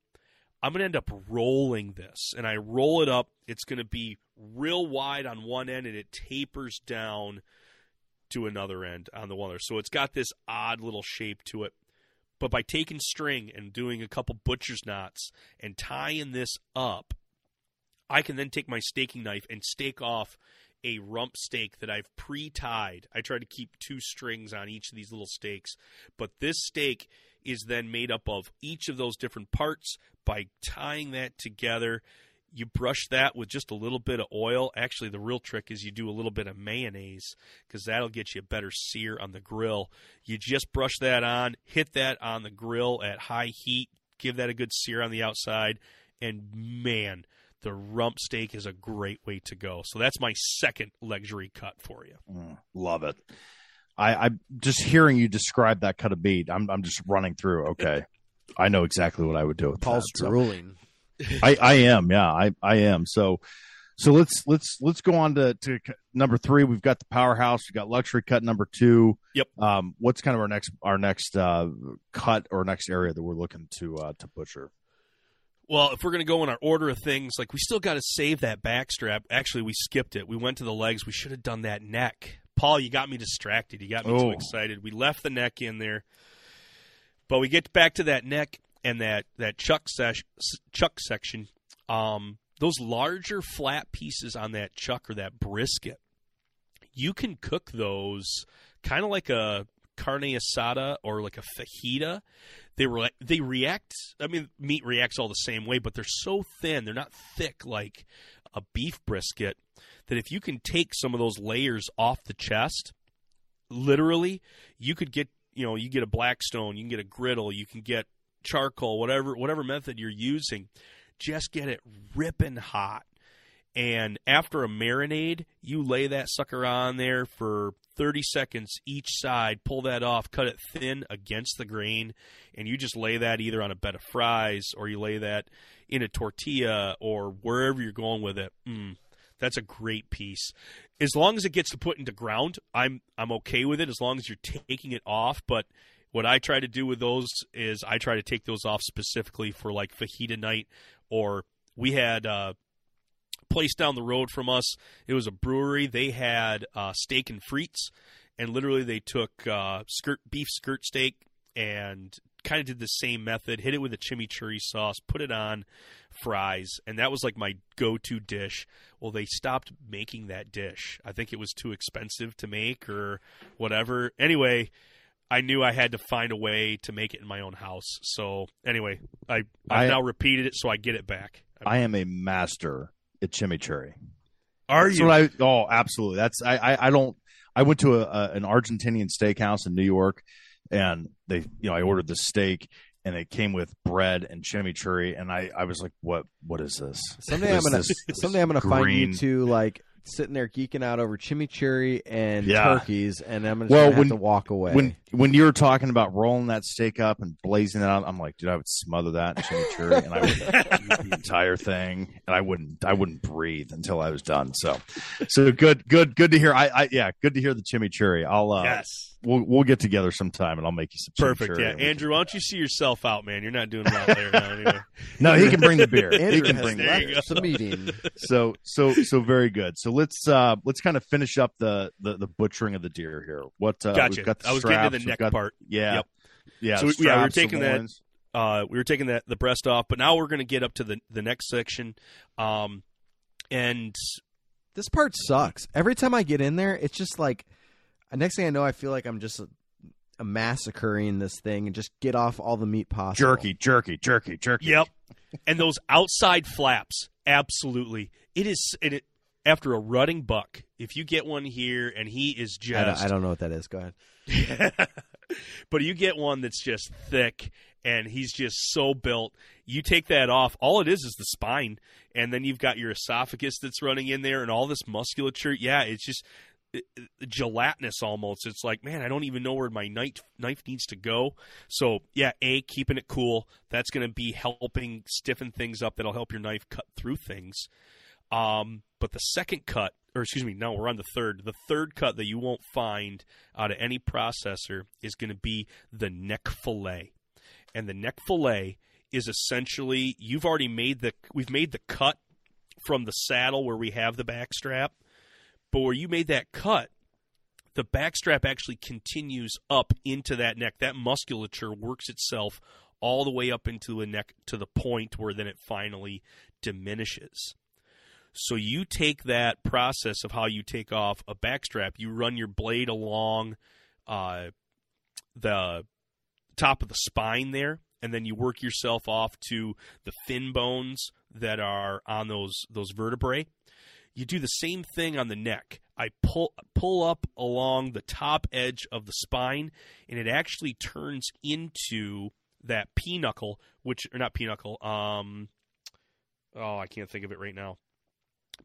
I'm going to end up rolling this, and I roll it up. It's going to be real wide on one end, and it tapers down to another end on the other. So it's got this odd little shape to it. But by taking string and doing a couple butcher's knots and tying this up, I can then take my staking knife and stake off a rump steak that I've pre-tied. I try to keep two strings on each of these little steaks, but this steak is then made up of each of those different parts. By tying that together, you brush that with just a little bit of oil. Actually, the real trick is you do a little bit of mayonnaise because that'll get you a better sear on the grill. You just brush that on, hit that on the grill at high heat, give that a good sear on the outside, and man, the rump steak is a great way to go. So that's my second luxury cut for you. Mm, love it. I, I just hearing you describe that cut of meat. I'm I'm just running through. Okay, [LAUGHS] I know exactly what I would do with Paul's that. So- drooling. I, I am, yeah, I, I am. So, so let's let's let's go on to, to number three. We've got the powerhouse. We've got luxury cut number two. Yep. Um, what's kind of our next our next uh, cut or next area that we're looking to uh, to butcher? Well, if we're going to go in our order of things, like we still got to save that back strap. Actually, we skipped it. We went to the legs. We should have done that neck. Paul, you got me distracted. You got me too Oh. excited. We left the neck in there. But we get back to that neck and that that chuck sesh, chuck section. Um, those larger flat pieces on that chuck or that brisket, you can cook those kind of like a carne asada or like a fajita. They re- they react. I mean, meat reacts all the same way, but they're so thin. They're not thick like a beef brisket. That if you can take some of those layers off the chest, literally, you could get you know you get a blackstone, you can get a griddle, you can get charcoal, whatever whatever method you're using, just get it ripping hot. And after a marinade, you lay that sucker on there for 30 seconds each side, pull that off, cut it thin against the grain, and you just lay that either on a bed of fries or you lay that in a tortilla or wherever you're going with it. Mm, that's a great piece. As long as it gets to put into ground, I'm I'm okay with it as long as you're taking it off, but What I try to do with those is I try to take those off specifically for like fajita night, or we had uh, place down the road from us. It was a brewery. They had uh, steak and frites, and literally they took uh, skirt beef skirt steak and kind of did the same method. Hit it with a chimichurri sauce, put it on fries, and that was like my go-to dish. Well, they stopped making that dish. I think it was too expensive to make or whatever. Anyway. I knew I had to find a way to make it in my own house. So anyway, I I've I- now repeated it, so I get it back. I am a master at chimichurri. Are That's you? what I, oh, absolutely. That's I, I. I don't. I went to a, a an Argentinian steakhouse in New York, and they, you know, I ordered the steak, and it came with bread and chimichurri, and I, I was like, what, what is this? Someday What I'm gonna this? someday I'm gonna find you green- two like sitting there geeking out over chimichurri and Yeah. turkeys, and I'm just Well, gonna have to walk away. When when you were talking about rolling that steak up and blazing it out, I'm like, dude, I would smother that in chimichurri, and I would [LAUGHS] eat the entire thing, and I wouldn't, I wouldn't breathe until I was done. So, so good, good, good to hear. I, I yeah, good to hear the chimichurri. I'll, uh, yes. We'll we'll get together sometime, and I'll make you some Perfect. Yeah, Andrew, why don't you see yourself out, man? You're not doing well there now. Anyway. [LAUGHS] No, he can bring the beer. [LAUGHS] he Andrew can bring the beer. left the meeting. [LAUGHS] so so so very good. So let's uh let's kind of finish up the the, the butchering of the deer here. What uh, Gotcha. we've got the I was getting to the straps, neck got- part. Yeah. Yep. Yeah. So the we- yeah, we were taking that- loins. Uh, we were taking that the breast off, but now we're going to get up to the the next section. Um, and This part sucks. Every time I get in there, it's just like next thing I know, I feel like I'm just a, a massacring this thing and just get off all the meat possible. jerky, jerky, jerky, jerky. yep, and those outside flaps, absolutely. It is it, it after a rutting buck. If you get one here and he is I don't, just I don't know what that is. Go ahead. [LAUGHS] but you get one that's just thick and he's just so built. You take that off, all it is is the spine, and then you've got your esophagus that's running in there and all this musculature. Yeah, it's just it- it- gelatinous almost. It's like, man, I don't even know where my knife knife needs to go. So yeah, a keeping it cool. That's going to be helping stiffen things up. That'll help your knife cut through things. Um, but the second cut, or excuse me, no, we're on the third. The third cut that you won't find out of any processor is going to be the neck fillet. And the neck fillet is essentially you've already made the we've made the cut from the saddle where we have the back strap, but where you made that cut, the back strap actually continues up into that neck. That musculature works itself all the way up into the neck to the point where then it finally diminishes. So you take that process of how you take off a backstrap, you run your blade along uh, the top of the spine there, and then you work yourself off to the fin bones that are on those those vertebrae. You do the same thing on the neck. I pull pull up along the top edge of the spine, and it actually turns into that pinnacle, which or not pinnacle. Um, oh, I can't think of it right now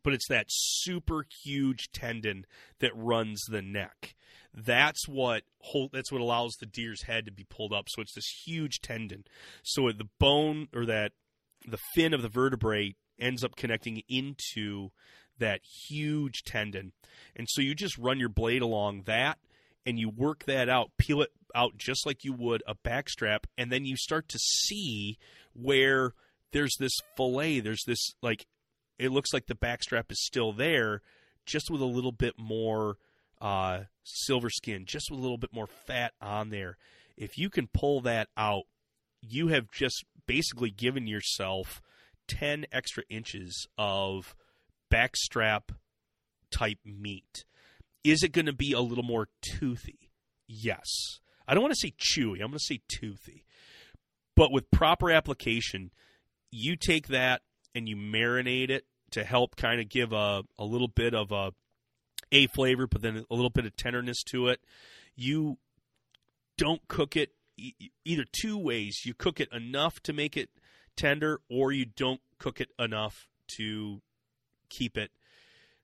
but it's that super huge tendon that runs the neck. That's what hold, that's what allows the deer's head to be pulled up. So it's this huge tendon. So the bone or that the fin of the vertebrae ends up connecting into that huge tendon. And so you just run your blade along that and you work that out, peel it out just like you would a backstrap, and then you start to see where there's this fillet, there's this like it looks like the backstrap is still there, just with a little bit more uh, silver skin, just with a little bit more fat on there. If you can pull that out, you have just basically given yourself 10 extra inches of backstrap type meat. Is it going to be a little more toothy? Yes. I don't want to say chewy, I'm going to say toothy. But with proper application, you take that and you marinate it to help kind of give a, a little bit of a a flavor, but then a little bit of tenderness to it. You don't cook it either two ways. You cook it enough to make it tender, or you don't cook it enough to keep it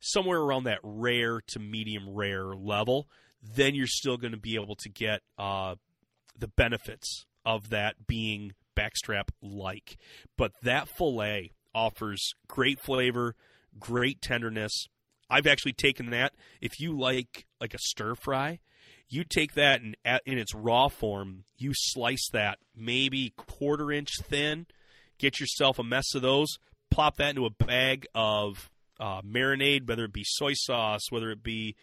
somewhere around that rare to medium rare level. Then you're still going to be able to get uh, the benefits of that being backstrap like. But that fillet offers great flavor, great tenderness. I've actually taken that. If you like like a stir fry, You take that and in its raw form, you slice that maybe quarter inch thin. Get yourself a mess of those. Plop that into a bag of uh, marinade, whether it be soy sauce, whether it be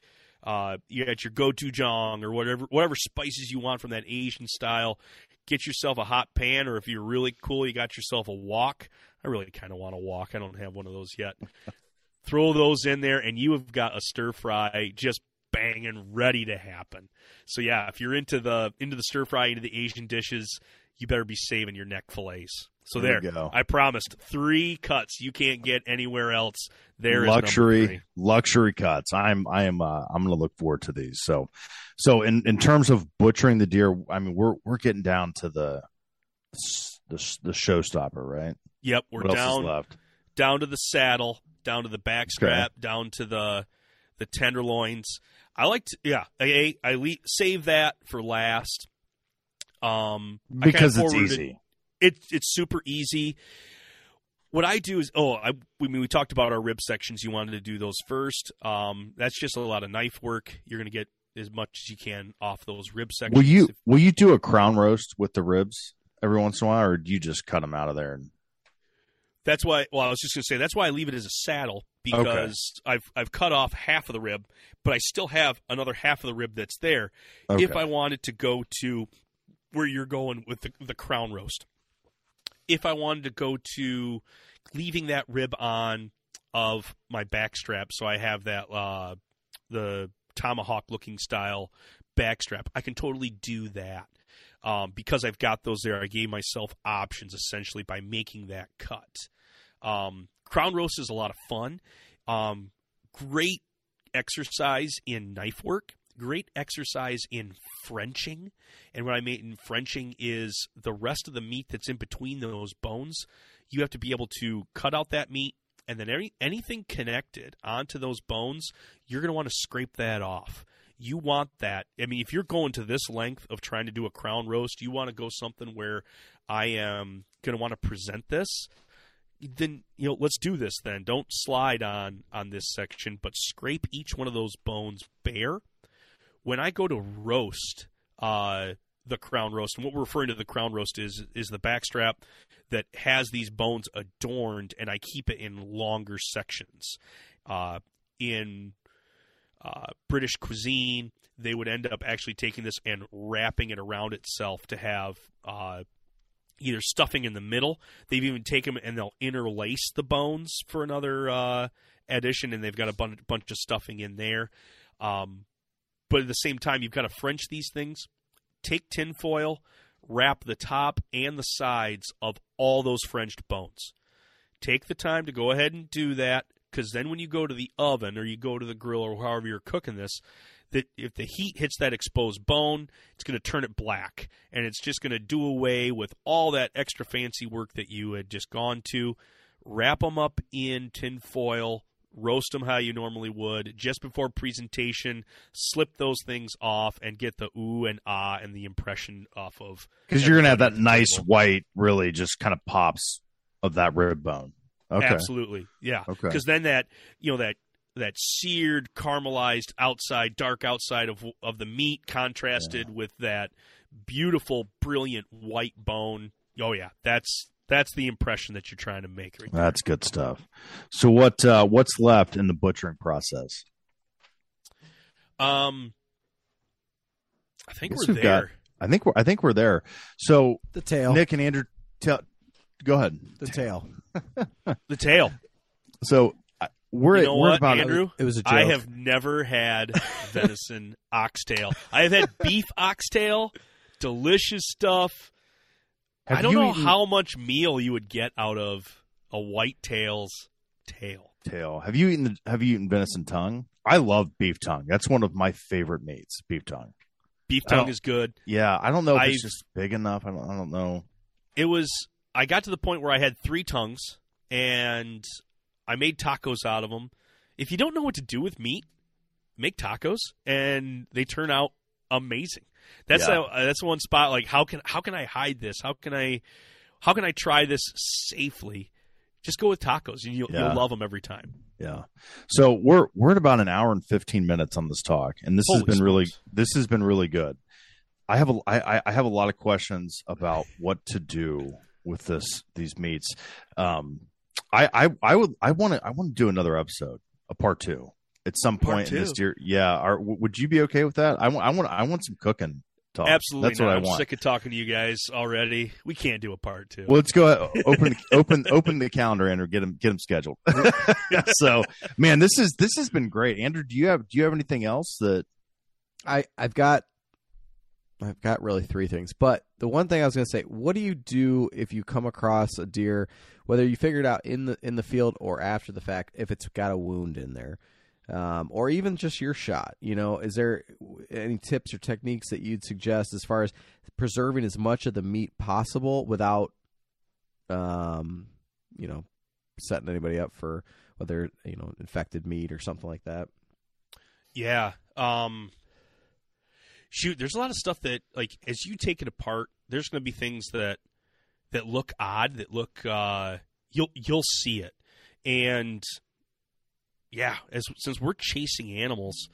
uh, you got your go-to gochujang or whatever whatever spices you want from that Asian style. Get yourself a hot pan, or if you're really cool, you got yourself a wok. I really kind of want a wok. I don't have one of those yet. [LAUGHS] Throw those in there, and you have got a stir fry just banging, ready to happen. So yeah, if you're into the into the stir fry, into the Asian dishes, you better be saving your neck fillets. So There there, you go. I promised three cuts you can't get anywhere else. There luxury luxury cuts. I'm I am uh, I'm going to look forward to these. So so in in terms of butchering the deer, I mean we're we're getting down to the the the showstopper, right? Yep, we're what down down to the saddle, down to the back strap, down to the the tenderloins. I like to, yeah, I I le- save that for last. Um, Because it's easy. It it's super easy. What I do is, oh, I, we we talked about our rib sections. You wanted to do those first. Um, that's just a lot of knife work. You're going to get as much as you can off those rib sections. Will you will you do a crown roast with the ribs every once in a while, or do you just cut them out of there? And, That's why. Well, I was just going to say that's why I leave it as a saddle because I've I've cut off half of the rib, but I still have another half of the rib that's there. okay. If I wanted to go to where you're going with the the crown roast, if I wanted to go to leaving that rib on of my back strap, so I have that uh, the tomahawk looking style back strap, I can totally do that. Um, because I've got those there, I gave myself options essentially by making that cut. Um, crown roast is a lot of fun. Um, great exercise in knife work. Great exercise in Frenching. And what I mean in Frenching is the rest of the meat that's in between those bones. You have to be able to cut out that meat, and then any, anything connected onto those bones, you're going to want to scrape that off. You want that. I mean, if you're going to this length of trying to do a crown roast, you want to go something where I am going to want to present this then you know let's do this then don't slide on on this section but scrape each one of those bones bare when i go to roast uh the crown roast and what we're referring to the crown roast is is the backstrap that has these bones adorned and i keep it in longer sections uh in uh, British cuisine, they would end up actually taking this and wrapping it around itself to have uh, either stuffing in the middle. They've even taken them and they'll interlace the bones for another uh, addition, and they've got a bun- bunch of stuffing in there. Um, but at the same time, you've got to French these things. Take tinfoil, wrap the top and the sides of all those Frenched bones. Take the time to go ahead and do that because then when you go to the oven or you go to the grill or however you're cooking this, that if the heat hits that exposed bone, it's going to turn it black, and it's just going to do away with all that extra fancy work that you had just gone to. Wrap them up in tin foil, roast them how you normally would. Just before presentation, slip those things off and get the ooh and ah and the impression off of. because you're gonna have that everybody at the nice table. white, really just kind of pops of that rib bone. Okay, Absolutely, yeah. Okay. Because then that you know that that seared, caramelized outside, dark outside of of the meat contrasted with that beautiful, brilliant white bone. Oh yeah, that's that's the impression that you're trying to make. Right there. that's good stuff. So what uh, what's left in the butchering process? Um, I think Guess we're we've got- there. I think we're I think we're there. So The tail. Nick and Andrew, tell, go ahead. the tail. [LAUGHS] The tail. So uh, we're You know we're what, about Andrew? It was a joke. I have never had venison oxtail. I have had beef oxtail, delicious stuff. Have I don't know eaten how much meal you would get out of a white tail's tail. tail. Have you eaten the, Have you eaten venison tongue? I love beef tongue. That's one of my favorite meats. Beef tongue. Beef tongue is good. Yeah, I don't know if I've- it's just big enough. I don't. I don't know. It was. I got to the point where I had three tongues, and I made tacos out of them. If you don't know what to do with meat, make tacos, and they turn out amazing. That's Yeah. a, that's one spot. Like how can how can I hide this? How can I how can I try this safely just go with tacos, and you'll, Yeah. you'll love them every time. Yeah. So we're we're at about an hour and fifteen minutes on this talk, and this has Holy been really this has been really good. I have a I, I- I have a lot of questions about what to do with this these meats. Um, I I I would I want to I want to do another episode, a part two, at some point in this year. Yeah. Are, w- would you be okay with that? I want I want I want some cooking talk. Absolutely, That's not. what I I'm want. sick of talking to you guys already. We can't do a part two. Well, let's go ahead, open open open the calendar Andrew. Get them get them scheduled. [LAUGHS] [LAUGHS] so, man, this is this has been great. Andrew, do you have do you have anything else that I I've got I've got really three things. But the one thing I was going to say, what do you do if you come across a deer whether you figure it out in the in the field or after the fact if it's got a wound in there? Um, or even just your shot, you know, is there any tips or techniques that you'd suggest as far as preserving as much of the meat possible without, um, you know, setting anybody up for whether you know infected meat or something like that? Yeah. Um shoot, there's a lot of stuff that like as you take it apart, there's going to be things that that look odd, that look uh you'll you'll see it. And yeah, as since we're chasing animals,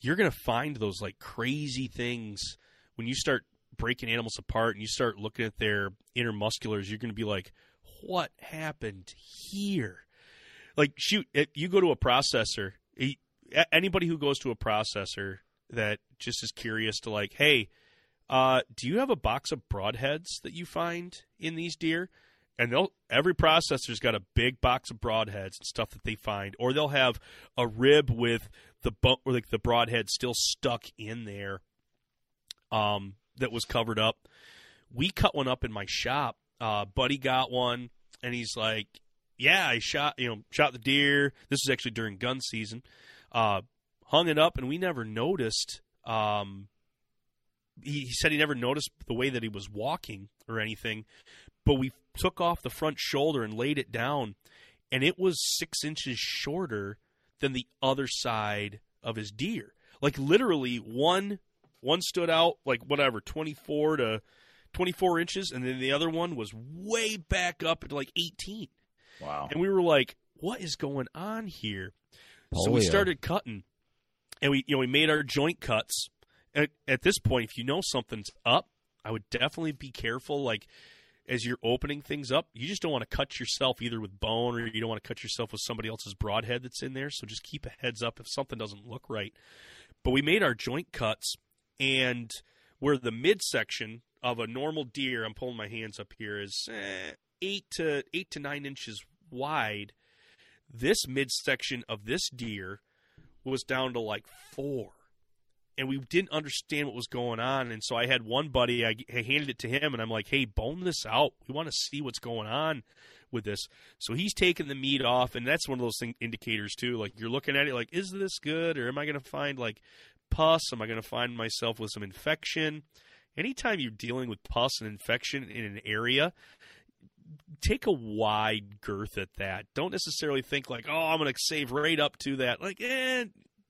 you're to find those like crazy things when you start breaking animals apart and you start looking at their inner intermusculars, you're to be like, "What happened here?" Like shoot, if you go to a processor, anybody who goes to a processor that just is curious to like, hey, uh, do you have a box of broadheads that you find in these deer? And they'll every processor's got a big box of broadheads and stuff that they find, or they'll have a rib with the bu- or like the broadhead still stuck in there, um, that was covered up. We cut one up in my shop. Uh, Buddy got one, and he's like, "Yeah, I shot you know shot the deer. This was actually during gun season. Uh, hung it up, and we never noticed. Um, he, he said he never noticed the way that he was walking or anything, but we took off the front shoulder and laid it down, and it was six inches shorter than the other side of his deer. Like literally, one one stood out like whatever twenty four to twenty four inches, and then the other one was way back up at like eighteen. wow? And we were like, "What is going on here?" So we started cutting, and we you know we made our joint cuts. At, at this point, if you know something's up, I would definitely be careful. Like as you're opening things up, you just don't want to cut yourself either with bone or you don't want to cut yourself with somebody else's broadhead that's in there. So just keep a heads up if something doesn't look right. But we made our joint cuts, and where the midsection of a normal deer, I'm pulling my hands up here, is eh, eight to eight to nine inches wide. This midsection of this deer was down to like four. And we didn't understand what was going on. And so I had one buddy, I, handed it to him, and I'm like, hey, bone this out. We want to see what's going on with this. So he's taking the meat off, and that's one of those thing, indicators, too. Like, you're looking at it like, is this good? Or am I going to find, like, pus? Am I going to find myself with some infection? Anytime you're dealing with pus and infection in an area, take a wide girth at that. Don't necessarily think like, oh, I'm going to save right up to that. Like, eh,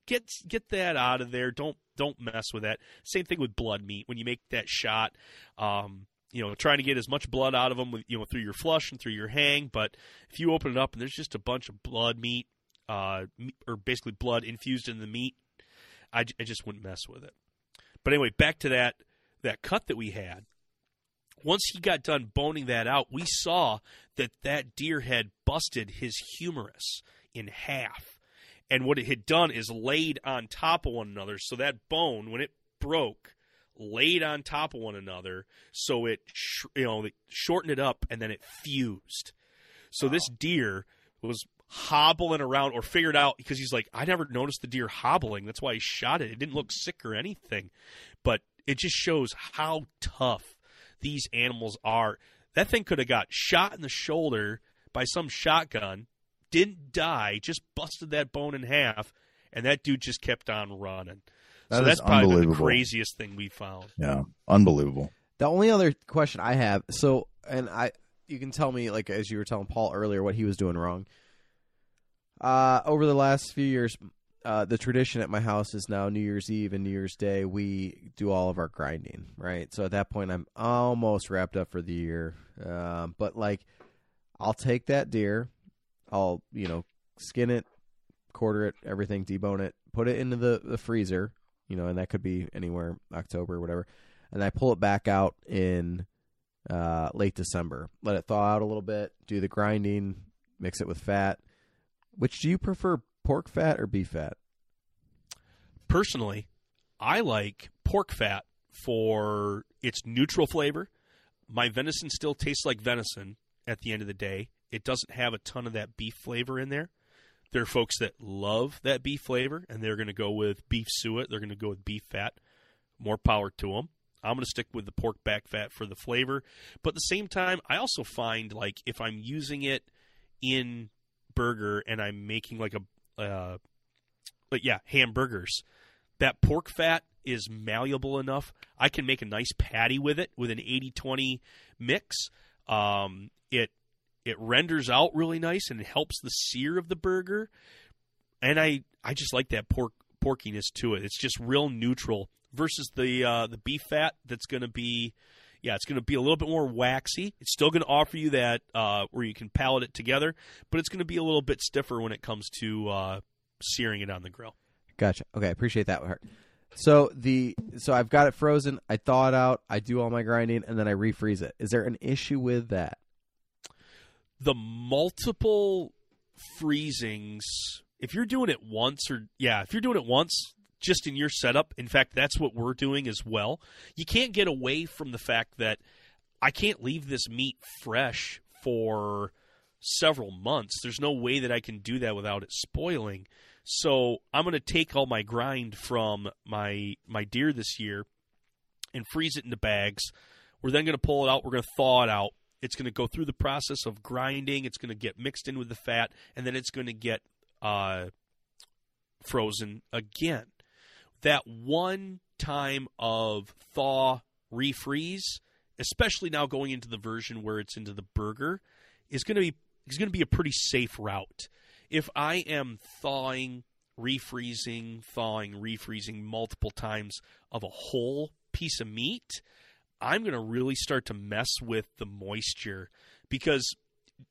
get get that out of there. Don't don't mess with that. Same thing with blood meat. When you make that shot, um, you know, trying to get as much blood out of them, with, you know, through your flush and through your hang. But if you open it up and there's just a bunch of blood meat, uh, or basically blood infused in the meat, I, I just wouldn't mess with it. But anyway, back to that that cut that we had once he got done boning that out, we saw that that deer had busted his humerus in half. And what it had done is laid on top of one another. So that bone, when it broke, laid on top of one another. So it, sh- you know, it shortened it up and then it fused. So this deer was hobbling around or figured out because he's like, I never noticed the deer hobbling. That's why he shot it. It didn't look sick or anything. But it just shows how tough these animals are. That thing could have got shot in the shoulder by some shotgun, didn't die, just busted that bone in half, and that dude just kept on running. That so that's probably the craziest thing we found. Yeah, unbelievable. The only other question I have, so and I, you can tell me like as you were telling Paul earlier what he was doing wrong. Uh, over the last few years, uh, the tradition at my house is now New Year's Eve and New Year's Day. We do all of our grinding, right? So at that point, I'm almost wrapped up for the year. Um, but like, I'll take that deer, I'll you know skin it, quarter it, everything, debone it, put it into the the freezer. You know, and that could be anywhere October or whatever. And I pull it back out in uh, late December. Let it thaw out a little bit. Do the grinding. Mix it with fat. Which do you prefer, pork fat or beef fat? Personally, I like pork fat for its neutral flavor. My venison still tastes like venison at the end of the day. It doesn't have a ton of that beef flavor in there. There are folks that love that beef flavor, and they're going to go with beef suet. They're going to go with beef fat. More power to them. I'm going to stick with the pork back fat for the flavor. But at the same time, I also find like if I'm using it in burger and I'm making like a, uh, like yeah, hamburgers, that pork fat is malleable enough. I can make a nice patty with it with an 80-20 mix. Um, it it renders out really nice and it helps the sear of the burger. And I I just like that pork porkiness to it. It's just real neutral versus the uh, the beef fat that's going to be yeah, it's going to be a little bit more waxy. It's still going to offer you that uh, where you can pallet it together, but it's going to be a little bit stiffer when it comes to uh, searing it on the grill. Gotcha. Okay, I appreciate that. So the so I've got it frozen. I thaw it out. I do all my grinding, and then I refreeze it. Is there an issue with that? The multiple freezings. If you're doing it once, or yeah, if you're doing it once, just in your setup. In fact, that's what we're doing as well. You can't get away from the fact that I can't leave this meat fresh for several months. There's no way that I can do that without it spoiling. So I'm going to take all my grind from my my deer this year and freeze it into bags. We're then going to pull it out. We're going to thaw it out. It's going to go through the process of grinding. It's going to get mixed in with the fat, and then it's going to get uh, frozen again that one time of thaw refreeze, especially now going into the version where it's into the burger, is going to be is going to be a pretty safe route. If I am thawing, refreezing, thawing, refreezing multiple times of a whole piece of meat, I'm going to really start to mess with the moisture because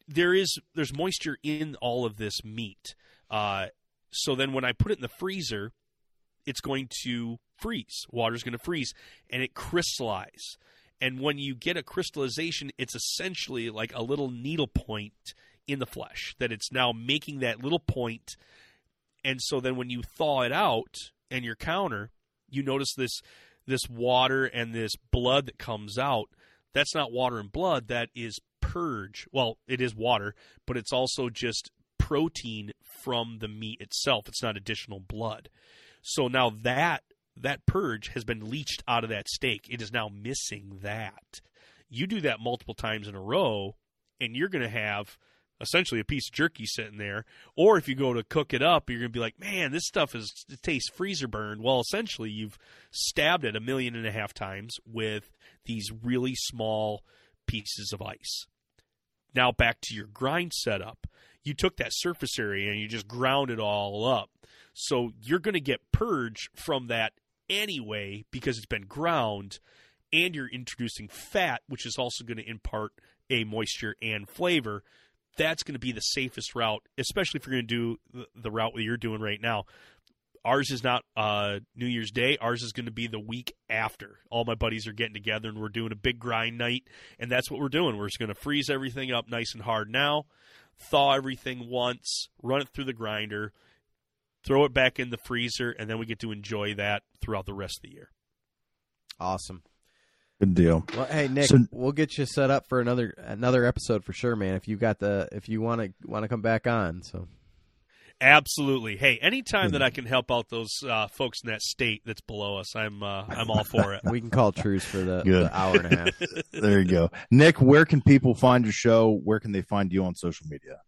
there is there's moisture in all of this meat. Uh, so then when I put it in the freezer, it's going to freeze. Water's going to freeze and it crystallize. And when you get a crystallization, it's essentially like a little needle point in the flesh that it's now making that little point. And so then when you thaw it out and your counter, you notice this this water and this blood that comes out. That's not water and blood, that is purge. Well, it is water, but it's also just protein from the meat itself. It's not additional blood. So now that that purge has been leached out of that steak. It is now missing that. You do that multiple times in a row, and you're going to have essentially a piece of jerky sitting there. Or if you go to cook it up, you're going to be like, man, this stuff is it tastes freezer burned. Well, essentially, you've stabbed it a million and a half times with these really small pieces of ice. Now back to your grind setup. You took that surface area and you just ground it all up. So you're going to get purge from that anyway because it's been ground and you're introducing fat, which is also going to impart a moisture and flavor. That's going to be the safest route, especially if you're going to do the route that you're doing right now. Ours is not uh, New Year's Day. Ours is going to be the week after. All my buddies are getting together and we're doing a big grind night, and that's what we're doing. We're just going to freeze everything up nice and hard now, thaw everything once, run it through the grinder, throw it back in the freezer, and then we get to enjoy that throughout the rest of the year. Awesome. Good deal. Well, hey Nick, So- we'll get you set up for another another episode for sure, man. If you got the if you want to want to come back on, so Absolutely. Hey, anytime that I can help out those uh, folks in that state that's below us, I'm uh, I'm all for it. [LAUGHS] we can call truce for the, Good. the hour and a half. [LAUGHS] There you go. Nick, where can people find your show? Where can they find you on social media?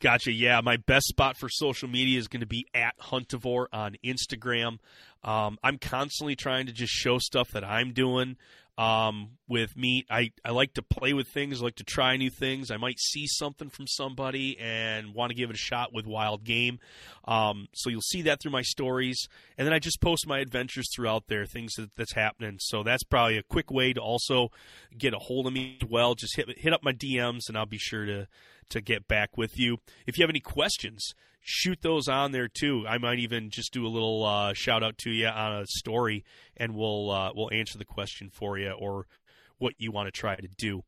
Gotcha. Yeah, my best spot for social media is going to be at Huntivore on Instagram. Um, I'm constantly trying to just show stuff that I'm doing um, with meat. I, I like to play with things, I like to try new things. I might see something from somebody and want to give it a shot with wild game. Um, so you'll see that through my stories. And then I just post my adventures throughout there, things that, that's happening. So that's probably a quick way to also get a hold of me as well. Just hit, hit up my DMs and I'll be sure to to get back with you. If you have any questions, shoot those on there too. I might even just do a little uh, shout out to you on a story, and we'll uh, we'll answer the question for you or what you want to try to do.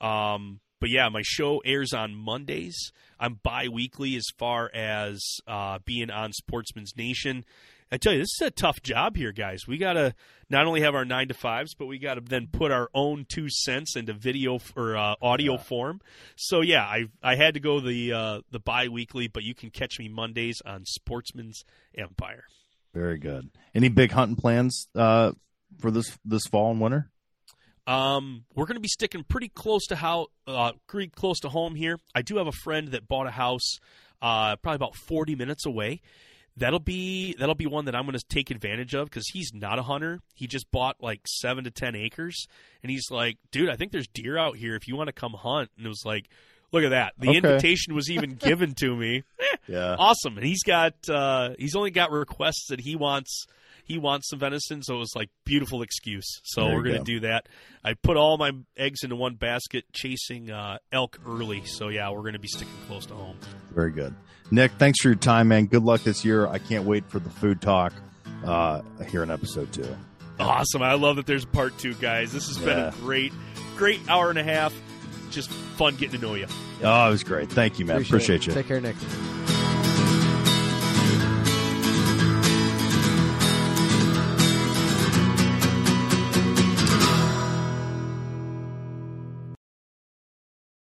Um, but yeah, my show airs on Mondays. I'm bi-weekly as far as uh, being on Sportsman's Nation. I tell you, this is a tough job here, guys. We got to not only have our nine to fives, but we got to then put our own two cents into video or uh, audio yeah. form. So yeah, I I had to go the uh, the bi-weekly, but you can catch me Mondays on Sportsman's Empire. Very good. Any big hunting plans uh, for this this fall and winter? Um, we're going to be sticking pretty close to how uh, pretty close to home here. I do have a friend that bought a house, uh, probably about forty minutes away. That'll be that'll be one that I'm going to take advantage of because he's not a hunter. He just bought like seven to ten acres, and he's like, "Dude, I think there's deer out here. If you want to come hunt." And it was like, "Look at that! The okay. invitation was even [LAUGHS] given to me. yeah, awesome." And he's got uh, he's only got requests that he wants he wants some venison, so it was like beautiful excuse. So there we're gonna go. do that. I put all my eggs into one basket, chasing uh, elk early. So yeah, we're gonna be sticking close to home. Very good, Nick. Thanks for your time, man. Good luck this year. I can't wait for the food talk uh, here in episode two. Awesome. I love that there's part two, guys. This has yeah. been a great, great hour and a half. Just fun getting to know you. Oh, it was great. Thank you, man. Appreciate, Appreciate you. Take care, Nick.